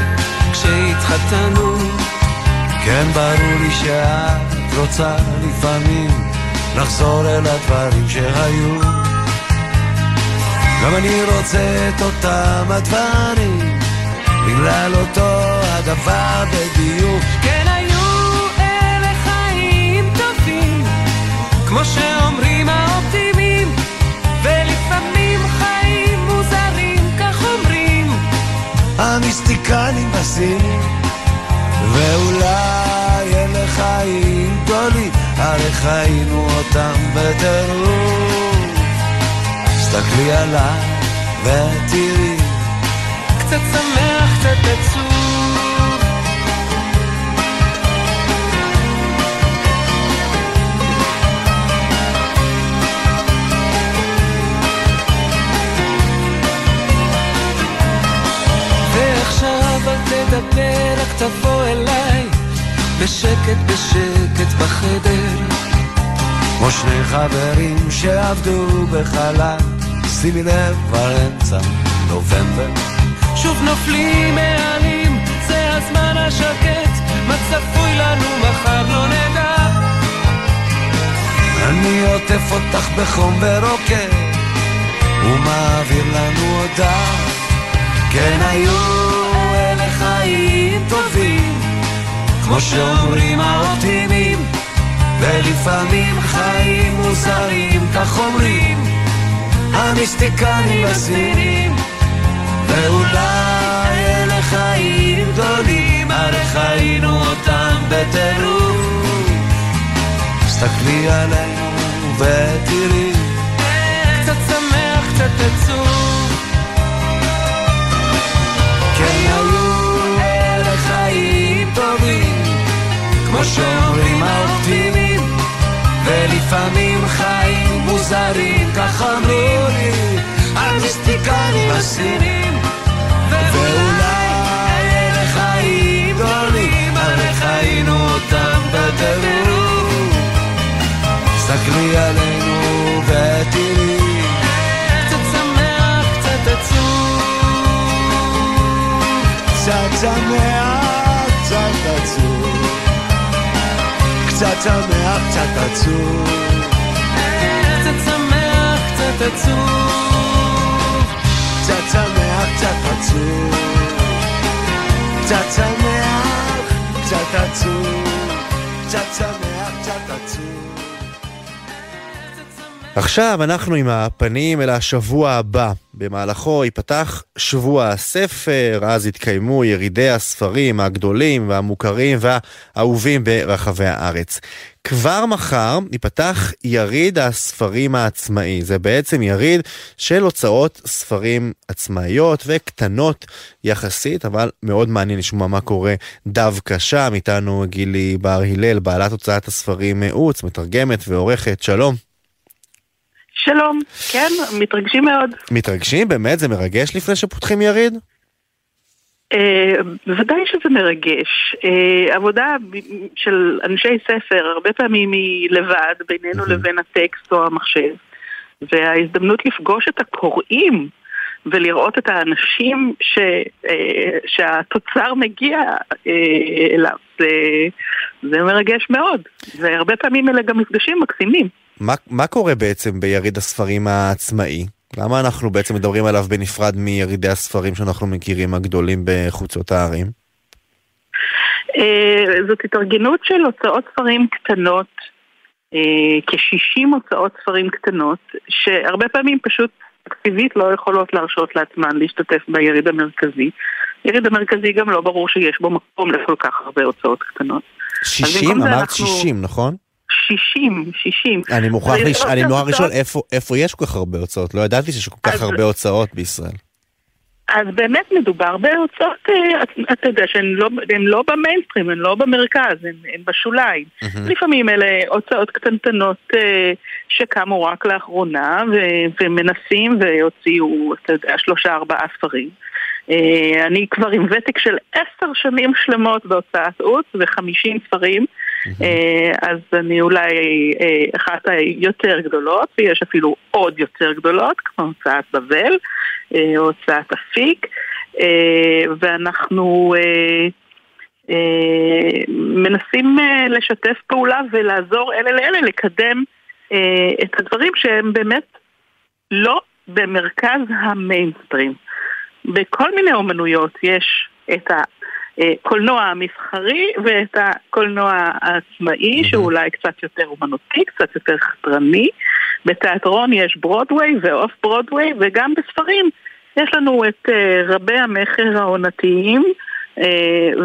כשהתחתנו. כן ברור לי שאת רוצה לפעמים לחזור אל הדברים שהיו. גם אני רוצה את אותם הדברים, בגלל אותו הדבר בדיוק. כן היו כמו שאומרים האופטימים, ולפעמים חיים מוזרים, כך אומרים. המיסטיקנים בסין, ואולי אלה חיים גדולים, הרי חיינו אותם בטירוף. תסתכלי עליי ותראי קצת שמח, קצת עצוב בשקט בשקט בחדר כמו שני חברים שעבדו בחלל, שימי לב כבר אמצע נובמבר. שוב נופלים מעלים, זה הזמן השקט, מה צפוי לנו מחר לא נדע. אני עוטף אותך בחום ורוקד, ומעביר לנו הודעה. כן היו אלה חיים טובים, כמו שאומרים האופטימים. ולפעמים חיים מוזרים, כך אומרים המיסטיקנים הסינים. ואולי אלה חיים גדולים, הרי חיינו אותם בטירוף. תסתכלי עלינו ותראי. קצת שמח, קצת עצוב כמו שאומרים האופטימים ולפעמים חיים מוזרים, כך אמרו לי, המיסטיקנים הסינים, ואולי אלה חיים גדולים, הרי חיינו אותם בטירוף. סתכלי עלינו ותראי, קצת שמח, קצת עצוב. קצת שמח, קצת עצוב. קצת שמח, קצת עצוב. קצת שמח, קצת עצוב. קצת שמח, קצת עצוב. קצת שמח, קצת עצוב. קצת שמח, קצת עצוב. עכשיו אנחנו עם הפנים אל השבוע הבא. במהלכו ייפתח שבוע הספר, אז יתקיימו ירידי הספרים הגדולים והמוכרים והאהובים ברחבי הארץ. כבר מחר ייפתח יריד הספרים העצמאי. זה בעצם יריד של הוצאות ספרים עצמאיות וקטנות יחסית, אבל מאוד מעניין לשמוע מה קורה דווקא שם. איתנו גילי בר הלל, בעלת הוצאת הספרים עוץ, מתרגמת ועורכת. שלום. שלום, כן, מתרגשים מאוד. מתרגשים? באמת? זה מרגש לפני שפותחים יריד? אה, בוודאי שזה מרגש. אה, עבודה של אנשי ספר הרבה פעמים היא לבד, בינינו לבין הטקסט או המחשב. וההזדמנות לפגוש את הקוראים ולראות את האנשים ש, אה, שהתוצר מגיע אליו, זה, זה מרגש מאוד. והרבה פעמים אלה גם מפגשים מקסימים. מה, מה קורה בעצם ביריד הספרים העצמאי? למה אנחנו בעצם מדברים עליו בנפרד מירידי הספרים שאנחנו מכירים הגדולים בחוצות הערים? אה, זאת התארגנות של הוצאות ספרים קטנות, אה, כ-60 הוצאות ספרים קטנות, שהרבה פעמים פשוט תקציבית לא יכולות להרשות לעצמן להשתתף ביריד המרכזי. יריד המרכזי גם לא ברור שיש בו מקום לכל כך הרבה הוצאות קטנות. 60? אמרת אנחנו... 60, נכון? 60, 60. אני מוכרח, לש... אני מוכרח לשאול איפה, איפה יש כל כך הרבה הוצאות? לא ידעתי שיש כל כך אז... הרבה הוצאות בישראל. אז באמת מדובר בהוצאות, אה, אתה יודע, שהן לא, לא במיינסטרים, הן לא במרכז, הן, הן בשוליים. Mm-hmm. לפעמים אלה הוצאות קטנטנות אה, שקמו רק לאחרונה, ו, ומנסים והוציאו, אתה יודע, שלושה ארבעה ספרים. אה, אני כבר עם ותק של עשר שנים שלמות בהוצאת עוץ וחמישים ספרים, אה, אז אני אולי אה, אחת היותר גדולות, ויש אפילו עוד יותר גדולות, כמו הוצאת בבל, הוצאת אפיק, ואנחנו מנסים לשתף פעולה ולעזור אלה לאלה לקדם את הדברים שהם באמת לא במרכז המיינסטרים. בכל מיני אומנויות יש את הקולנוע המסחרי ואת הקולנוע העצמאי, mm-hmm. שהוא אולי קצת יותר אומנותי, קצת יותר חתרני. בתיאטרון יש ברודוויי ואוף ברודוויי, וגם בספרים יש לנו את uh, רבי המכר העונתיים, uh,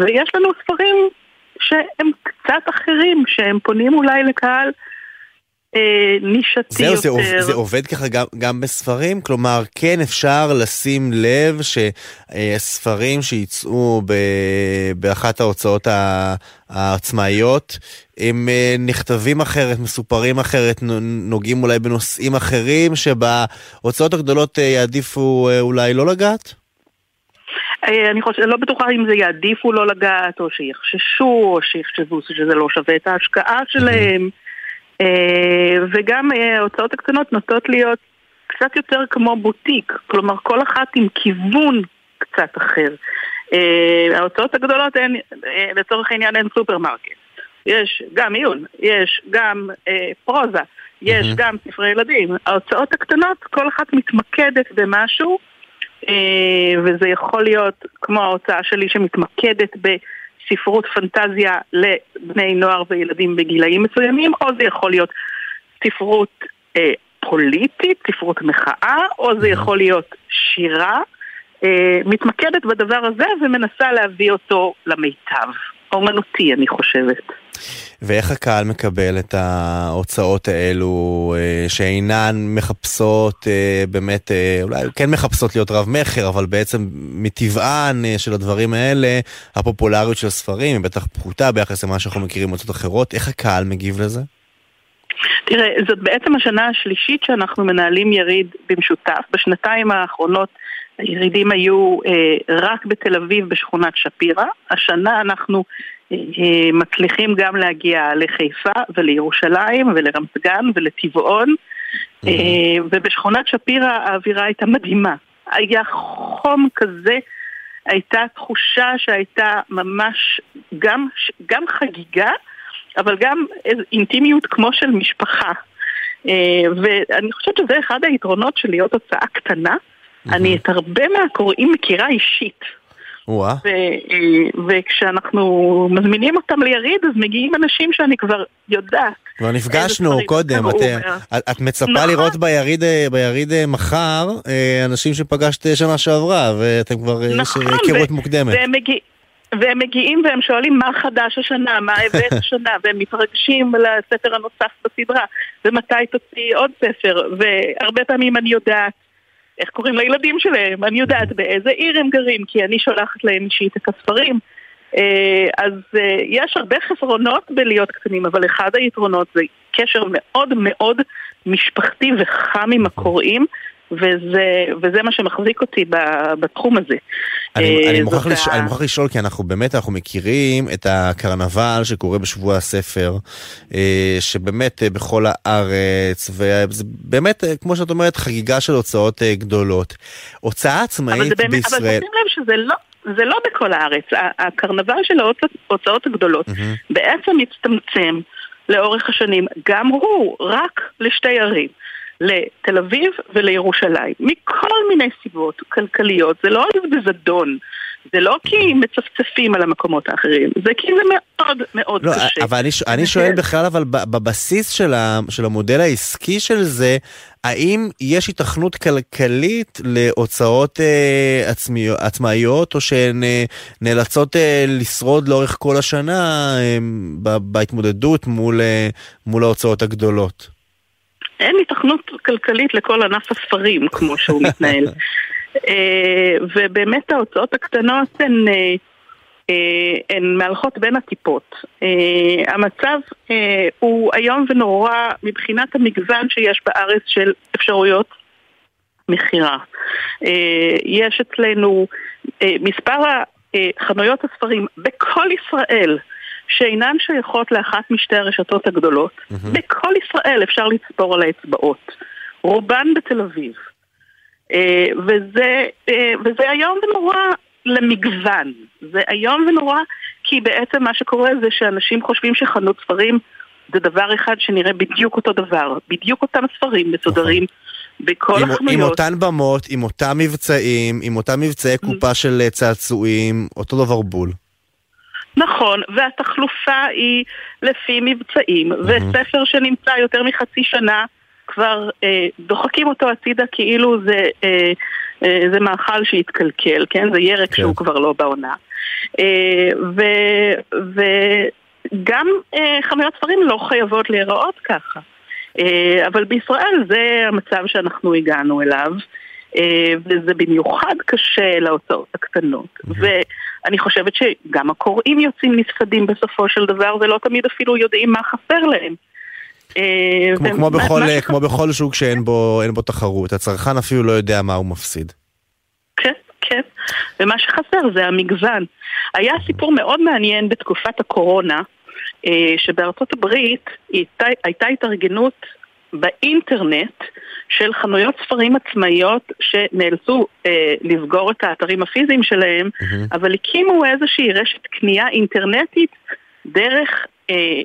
ויש לנו ספרים שהם קצת אחרים, שהם פונים אולי לקהל אה, נישתי יותר. זהו, זה, זה עובד ככה גם, גם בספרים? כלומר, כן אפשר לשים לב שספרים שיצאו ב, באחת ההוצאות העצמאיות, הם אה, נכתבים אחרת, מסופרים אחרת, נוגעים אולי בנושאים אחרים, שבהוצאות הגדולות אה, יעדיפו אולי לא לגעת? אני חושבת, לא בטוחה אם זה יעדיפו לא לגעת, או שיחששו, או שיחשבו שזה לא שווה את ההשקעה שלהם. אה, וגם אה, ההוצאות הקטנות נוטות להיות קצת יותר כמו בוטיק, כלומר כל אחת עם כיוון קצת אחר. אה, ההוצאות הגדולות הן, לצורך העניין, הן סופרמרקט. יש גם עיון, יש גם אה, פרוזה, יש mm-hmm. גם ספרי ילדים. ההוצאות הקטנות, כל אחת מתמקדת במשהו, אה, וזה יכול להיות כמו ההוצאה שלי שמתמקדת ב... ספרות פנטזיה לבני נוער וילדים בגילאים מסוימים, או זה יכול להיות ספרות אה, פוליטית, ספרות מחאה, או זה יכול להיות שירה. אה, מתמקדת בדבר הזה ומנסה להביא אותו למיטב. אומנותי, אני חושבת. ואיך הקהל מקבל את ההוצאות האלו אה, שאינן מחפשות אה, באמת, אה, אולי כן מחפשות להיות רב מכר, אבל בעצם מטבען של הדברים האלה, הפופולריות של הספרים היא בטח פחותה ביחס למה שאנחנו מכירים בהוצאות אחרות, איך הקהל מגיב לזה? תראה, זאת בעצם השנה השלישית שאנחנו מנהלים יריד במשותף. בשנתיים האחרונות הירידים היו אה, רק בתל אביב בשכונת שפירא. השנה אנחנו אה, מצליחים גם להגיע לחיפה ולירושלים ולרמת גן ולטבעון. אה, ובשכונת שפירא האווירה הייתה מדהימה. היה חום כזה, הייתה תחושה שהייתה ממש גם, גם חגיגה, אבל גם אינטימיות כמו של משפחה. אה, ואני חושבת שזה אחד היתרונות של להיות הוצאה קטנה. אני את הרבה מהקוראים מכירה אישית. וואה. וכשאנחנו מזמינים אותם ליריד, אז מגיעים אנשים שאני כבר יודעת. כבר נפגשנו קודם, את, את מצפה נכון. לראות ביריד, ביריד מחר אה, אנשים שפגשת שנה שעברה, ואתם כבר, אה, נכון, יש היכרות מוקדמת. והם, מגיע, והם מגיעים והם שואלים מה חדש השנה, מה הבאת <laughs> השנה, והם מתרגשים לספר הנוסף בסדרה, ומתי תוציא עוד ספר, והרבה פעמים אני יודעת איך קוראים לילדים שלהם, אני יודעת באיזה עיר הם גרים, כי אני שולחת להם אישית את הספרים. אה, אז אה, יש הרבה חסרונות בלהיות קטנים, אבל אחד היתרונות זה קשר מאוד מאוד משפחתי וחם עם הקוראים. וזה, וזה מה שמחזיק אותי בתחום הזה. אני, אני, אה, מוכרח לש... ה... אני מוכרח לשאול, כי אנחנו באמת, אנחנו מכירים את הקרנבל שקורה בשבוע הספר, אה, שבאמת אה, בכל הארץ, וזה באמת, כמו שאת אומרת, חגיגה של הוצאות גדולות. הוצאה עצמאית באמת, בישראל... אבל תשים לב שזה לא... זה לא בכל הארץ, הקרנבל של ההוצאות הגדולות mm-hmm. בעצם מצטמצם לאורך השנים, גם הוא רק לשתי ערים. לתל אביב ולירושלים, מכל מיני סיבות כלכליות, זה לא בזדון, זה לא כי מצפצפים על המקומות האחרים, זה כי זה מאוד מאוד לא, קשה. אבל אני, אני שואל בכלל, אבל בבסיס של, ה, של המודל העסקי של זה, האם יש התכנות כלכלית להוצאות אה, עצמי, עצמאיות, או שהן אה, נאלצות אה, לשרוד לאורך כל השנה אה, בהתמודדות מול, אה, מול ההוצאות הגדולות? אין התכנות כלכלית לכל ענף הספרים כמו שהוא <laughs> מתנהל. אה, ובאמת ההוצאות הקטנות הן, אה, אה, הן מהלכות בין הטיפות. המצב הוא איום ונורא מבחינת המגוון שיש בארץ של אפשרויות מכירה. יש אצלנו מספר חנויות הספרים בכל ישראל שאינן שייכות לאחת משתי הרשתות הגדולות. Mm-hmm. בכל ישראל אפשר לצפור על האצבעות. רובן בתל אביב. אה, וזה, אה, וזה איום ונורא למגוון. זה איום ונורא כי בעצם מה שקורה זה שאנשים חושבים שחנות ספרים זה דבר אחד שנראה בדיוק אותו דבר. בדיוק אותם ספרים מסודרים. נכון. בכל עם, החנויות. עם אותן במות, עם אותם מבצעים, עם אותם מבצעי קופה של צעצועים, אותו דבר בול. נכון, והתחלופה היא לפי מבצעים, mm-hmm. וספר שנמצא יותר מחצי שנה כבר אה, דוחקים אותו הצידה כאילו זה, אה, אה, זה מאכל שהתקלקל, כן? זה ירק כן. שהוא כבר לא בעונה. אה, ו, וגם אה, חנויות ספרים לא חייבות להיראות ככה. אה, אבל בישראל זה המצב שאנחנו הגענו אליו. אה, וזה במיוחד קשה להוצאות הקטנות. Mm-hmm. ואני חושבת שגם הקוראים יוצאים נפסדים בסופו של דבר, ולא תמיד אפילו יודעים מה חסר להם. אה, כמו, כמו, בכל, מה כמו בכל שוק שאין בו, בו תחרות, הצרכן אפילו לא יודע מה הוא מפסיד. כן, כן, ומה שחסר זה המגוון. היה סיפור מאוד מעניין בתקופת הקורונה, אה, שבארצות הברית הייתה, הייתה התארגנות באינטרנט של חנויות ספרים עצמאיות שנאלצו אה, לסגור את האתרים הפיזיים שלהם, mm-hmm. אבל הקימו איזושהי רשת קנייה אינטרנטית דרך אה,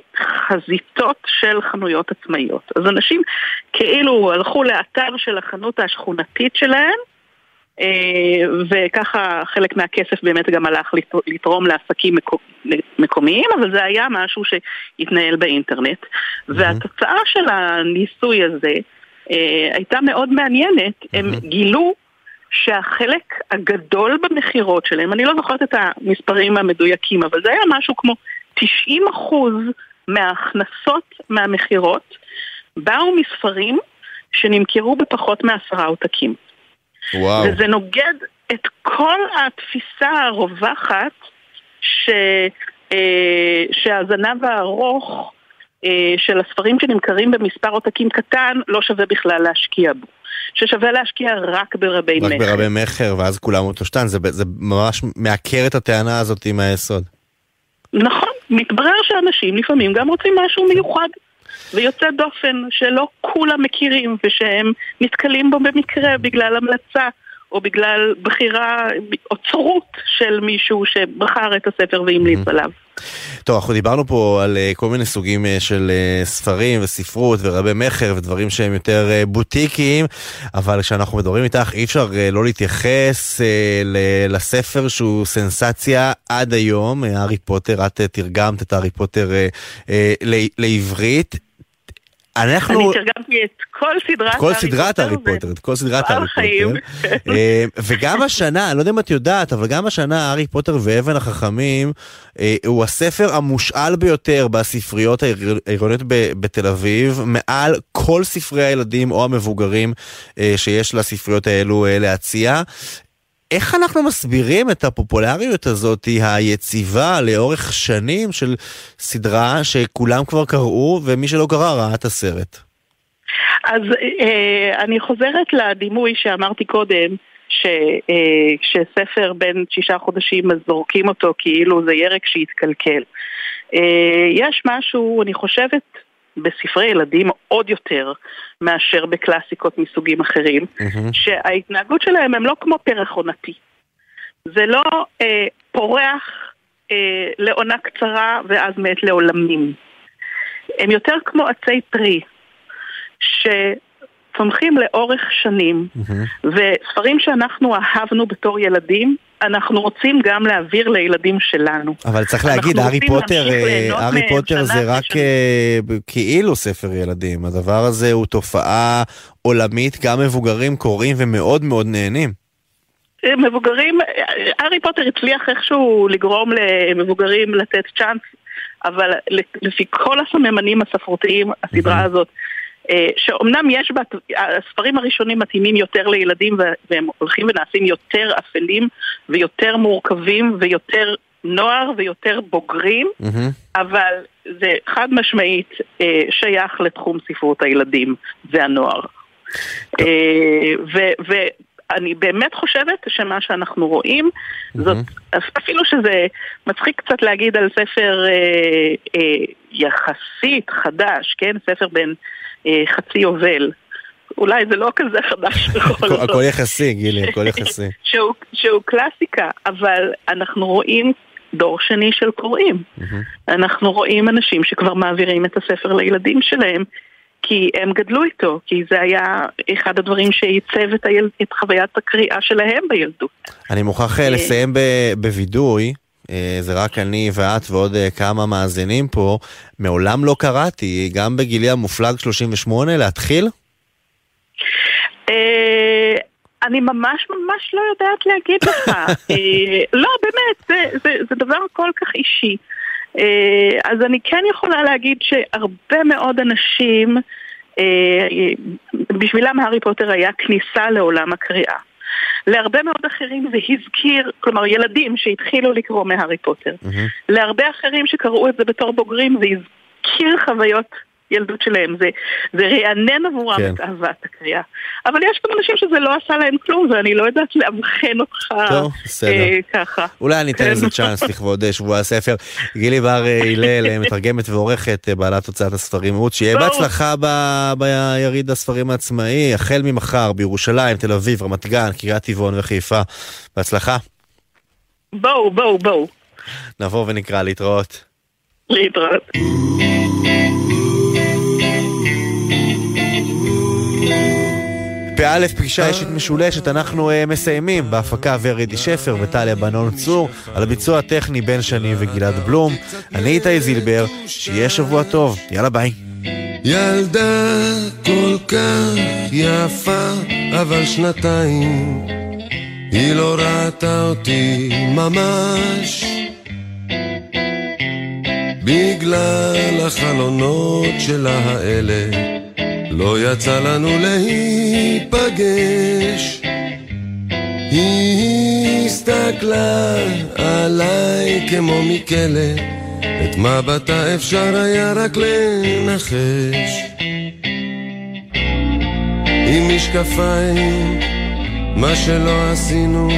חזיתות של חנויות עצמאיות. אז אנשים כאילו הלכו לאתר של החנות השכונתית שלהם, וככה חלק מהכסף באמת גם הלך לתרום לעסקים מקומיים, אבל זה היה משהו שהתנהל באינטרנט. Mm-hmm. והתוצאה של הניסוי הזה אה, הייתה מאוד מעניינת. Mm-hmm. הם גילו שהחלק הגדול במכירות שלהם, אני לא זוכרת את המספרים המדויקים, אבל זה היה משהו כמו 90 מההכנסות מהמכירות באו מספרים שנמכרו בפחות מעשרה עותקים. וואו. וזה נוגד את כל התפיסה הרווחת ש, אה, שהזנב הארוך אה, של הספרים שנמכרים במספר עותקים קטן לא שווה בכלל להשקיע בו. ששווה להשקיע רק ברבי מכר. רק ברבי מכר, ואז כולם אותו שטן, זה, זה ממש מעקר את הטענה הזאת עם היסוד. נכון, מתברר שאנשים לפעמים גם רוצים משהו מיוחד. ויוצא דופן שלא כולם מכירים ושהם נתקלים בו במקרה בגלל המלצה או בגלל בחירה, אוצרות של מישהו שבחר את הספר והמליץ mm-hmm. עליו. טוב, אנחנו דיברנו פה על uh, כל מיני סוגים uh, של uh, ספרים וספרות ורבי מכר ודברים שהם יותר בוטיקיים, אבל כשאנחנו מדברים איתך אי אפשר לא להתייחס לספר שהוא סנסציה עד היום, הארי פוטר, את תרגמת את הארי פוטר לעברית. אנחנו... אני תרגמתי את כל סדרת כל סדרת הארי פוטר, את כל סדרת הארי פוטר. <laughs> אה, וגם השנה, אני לא יודע אם את יודעת, אבל גם השנה הארי פוטר ואבן החכמים אה, הוא הספר המושאל ביותר בספריות העירוניות בתל אביב, מעל כל ספרי הילדים או המבוגרים אה, שיש לספריות האלו להציע. איך אנחנו מסבירים את הפופולריות הזאת היציבה לאורך שנים של סדרה שכולם כבר קראו ומי שלא קרא ראה את הסרט? אז אה, אני חוזרת לדימוי שאמרתי קודם, שכשספר אה, בן שישה חודשים אז זורקים אותו כאילו זה ירק שהתקלקל. אה, יש משהו, אני חושבת, בספרי ילדים עוד יותר מאשר בקלאסיקות מסוגים אחרים, mm-hmm. שההתנהגות שלהם הם לא כמו פרח עונתי. זה לא אה, פורח אה, לעונה קצרה ואז מת לעולמים. הם יותר כמו עצי פרי, שצומחים לאורך שנים, וספרים שאנחנו אהבנו בתור ילדים, אנחנו רוצים גם להעביר לילדים שלנו. אבל צריך להגיד, הארי פוטר, אה, הארי פוטר זה רק. אה, כאילו ספר ילדים. הדבר הזה הוא תופעה עולמית, גם מבוגרים קוראים ומאוד מאוד נהנים. מבוגרים, הארי פוטר הצליח איכשהו לגרום למבוגרים לתת צ'אנס, אבל לפי כל הסממנים הספרותיים, הסדרה הזאת, אה, שאומנם יש בה, הספרים הראשונים מתאימים יותר לילדים והם הולכים ונעשים יותר אפלים ויותר מורכבים ויותר נוער ויותר בוגרים, מהמם. אבל זה חד משמעית אה, שייך לתחום ספרות הילדים והנוער. אה, ו- ואני באמת חושבת שמה שאנחנו רואים, זאת, אפילו שזה מצחיק קצת להגיד על ספר אה, אה, יחסית חדש, כן? ספר אה, חצי יובל. אולי זה לא כזה חדש <laughs> בכל זאת. הכל יחסי, גילי, הכל יחסי. <laughs> שהוא, שהוא קלאסיקה, אבל אנחנו רואים דור שני של קוראים. אנחנו רואים אנשים שכבר מעבירים את הספר לילדים שלהם, כי הם גדלו איתו, כי זה היה אחד הדברים שעיצב את, היל... את חוויית הקריאה שלהם בילדות. אני מוכרח אה, לסיים ב- בווידוי. אה, זה רק אני ואת ועוד אה, כמה מאזינים פה. מעולם לא קראתי, גם בגילי המופלג 38, להתחיל? אה, אני ממש ממש לא יודעת להגיד לך. <laughs> לא, באמת, זה, זה, זה דבר כל כך אישי. אז אני כן יכולה להגיד שהרבה מאוד אנשים, בשבילם הארי פוטר היה כניסה לעולם הקריאה. להרבה מאוד אחרים זה הזכיר, כלומר ילדים שהתחילו לקרוא מהארי פוטר. להרבה אחרים שקראו את זה בתור בוגרים זה הזכיר חוויות ילדות שלהם, זה, זה רענן עבורם כן. את אהבת הקריאה. אבל יש גם אנשים שזה לא עשה להם כלום ואני לא יודעת לאבחן אותך טוב. אה, ככה. אולי אני אתן כן. לזה צ'אנס לכבוד אה, שבוע הספר. גילי בר אה, הלל, אה, מתרגמת ועורכת, בעלת הוצאת הספרים רות, שיהיה. בהצלחה ב- ביריד הספרים העצמאי, החל ממחר בירושלים, תל אביב, רמת גן, קריית טבעון וחיפה. בהצלחה. בואו, בואו, בואו. נבוא ונקרא להתראות. להתראות. פא' פגישה אישית משולשת, אנחנו uh, מסיימים בהפקה ורידי שפר וטליה בנון צור, על הביצוע הטכני בן שני וגלעד בלום. אני איתי זילבר, שיהיה שבוע טוב, יאללה ביי. ילדה כל כך יפה, אבל שנתיים היא לא ראתה אותי ממש. בגלל החלונות שלה האלה, לא יצא לנו להיפגש. היא הסתכלה עליי כמו מכלא, את מבטה אפשר היה רק לנחש. עם משקפיים, מה שלא עשינו,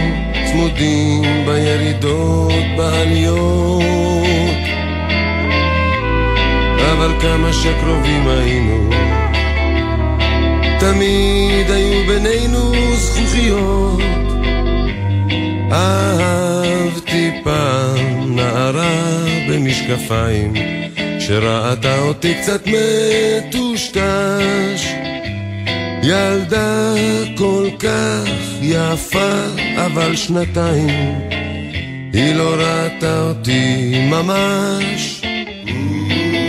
צמודים בירידות, בעליות. אבל כמה שקרובים היינו, תמיד היו בינינו זכוכיות. אהבתי פעם נערה במשקפיים, שראתה אותי קצת מטושטש. ילדה כל כך יפה, אבל שנתיים, היא לא ראתה אותי ממש.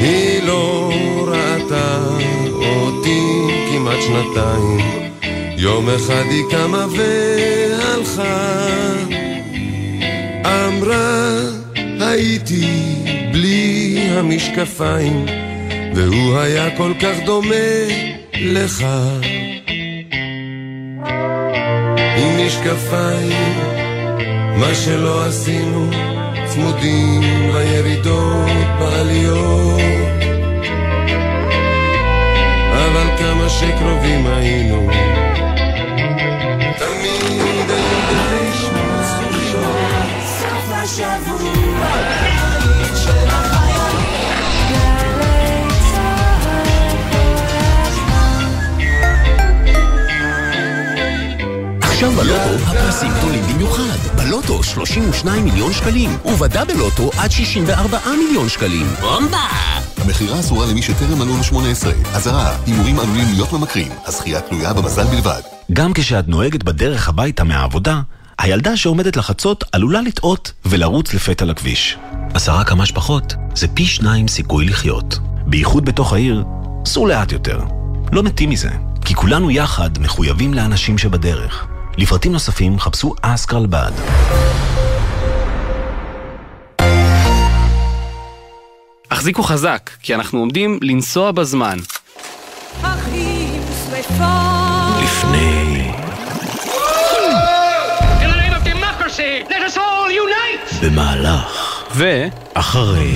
היא לא כמעט שנתיים. יום אחד היא קמה והלכה, אמרה הייתי בלי המשקפיים, והוא היה כל כך דומה לך. עם משקפיים, מה שלא עשינו, צמודים בירידות, בעליות. שקרובים היינו, תמיד. עכשיו בלוטו הפרסים גדולים במיוחד. בלוטו 32 מיליון שקלים, ובדה בלוטו עד 64 מיליון שקלים. בומבה! המכירה אסורה למי שטרם מלאו לו 18. אזהרה, הימורים עלולים להיות ממכרים. הזכייה תלויה במזל בלבד. גם כשאת נוהגת בדרך הביתה מהעבודה, הילדה שעומדת לחצות עלולה לטעות ולרוץ לפתע לכביש. עשרה כמה שפחות זה פי שניים סיכוי לחיות. בייחוד בתוך העיר, סעו לאט יותר. לא מתים מזה, כי כולנו יחד מחויבים לאנשים שבדרך. לפרטים נוספים חפשו אסקרלבד. החזיקו חזק, כי אנחנו עומדים לנסוע בזמן. לפני... במהלך... ו... אחרי...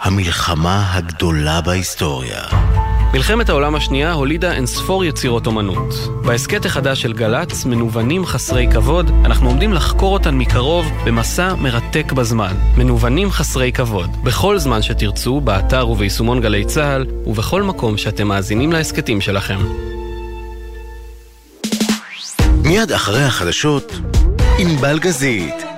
המלחמה הגדולה בהיסטוריה. מלחמת העולם השנייה הולידה אינספור יצירות אומנות. בהסכת החדש של גל"צ, מנוונים חסרי כבוד, אנחנו עומדים לחקור אותן מקרוב במסע מרתק בזמן. מנוונים חסרי כבוד. בכל זמן שתרצו, באתר וביישומון גלי צה"ל, ובכל מקום שאתם מאזינים להסכתים שלכם. מיד אחרי החדשות, ענבל גזית.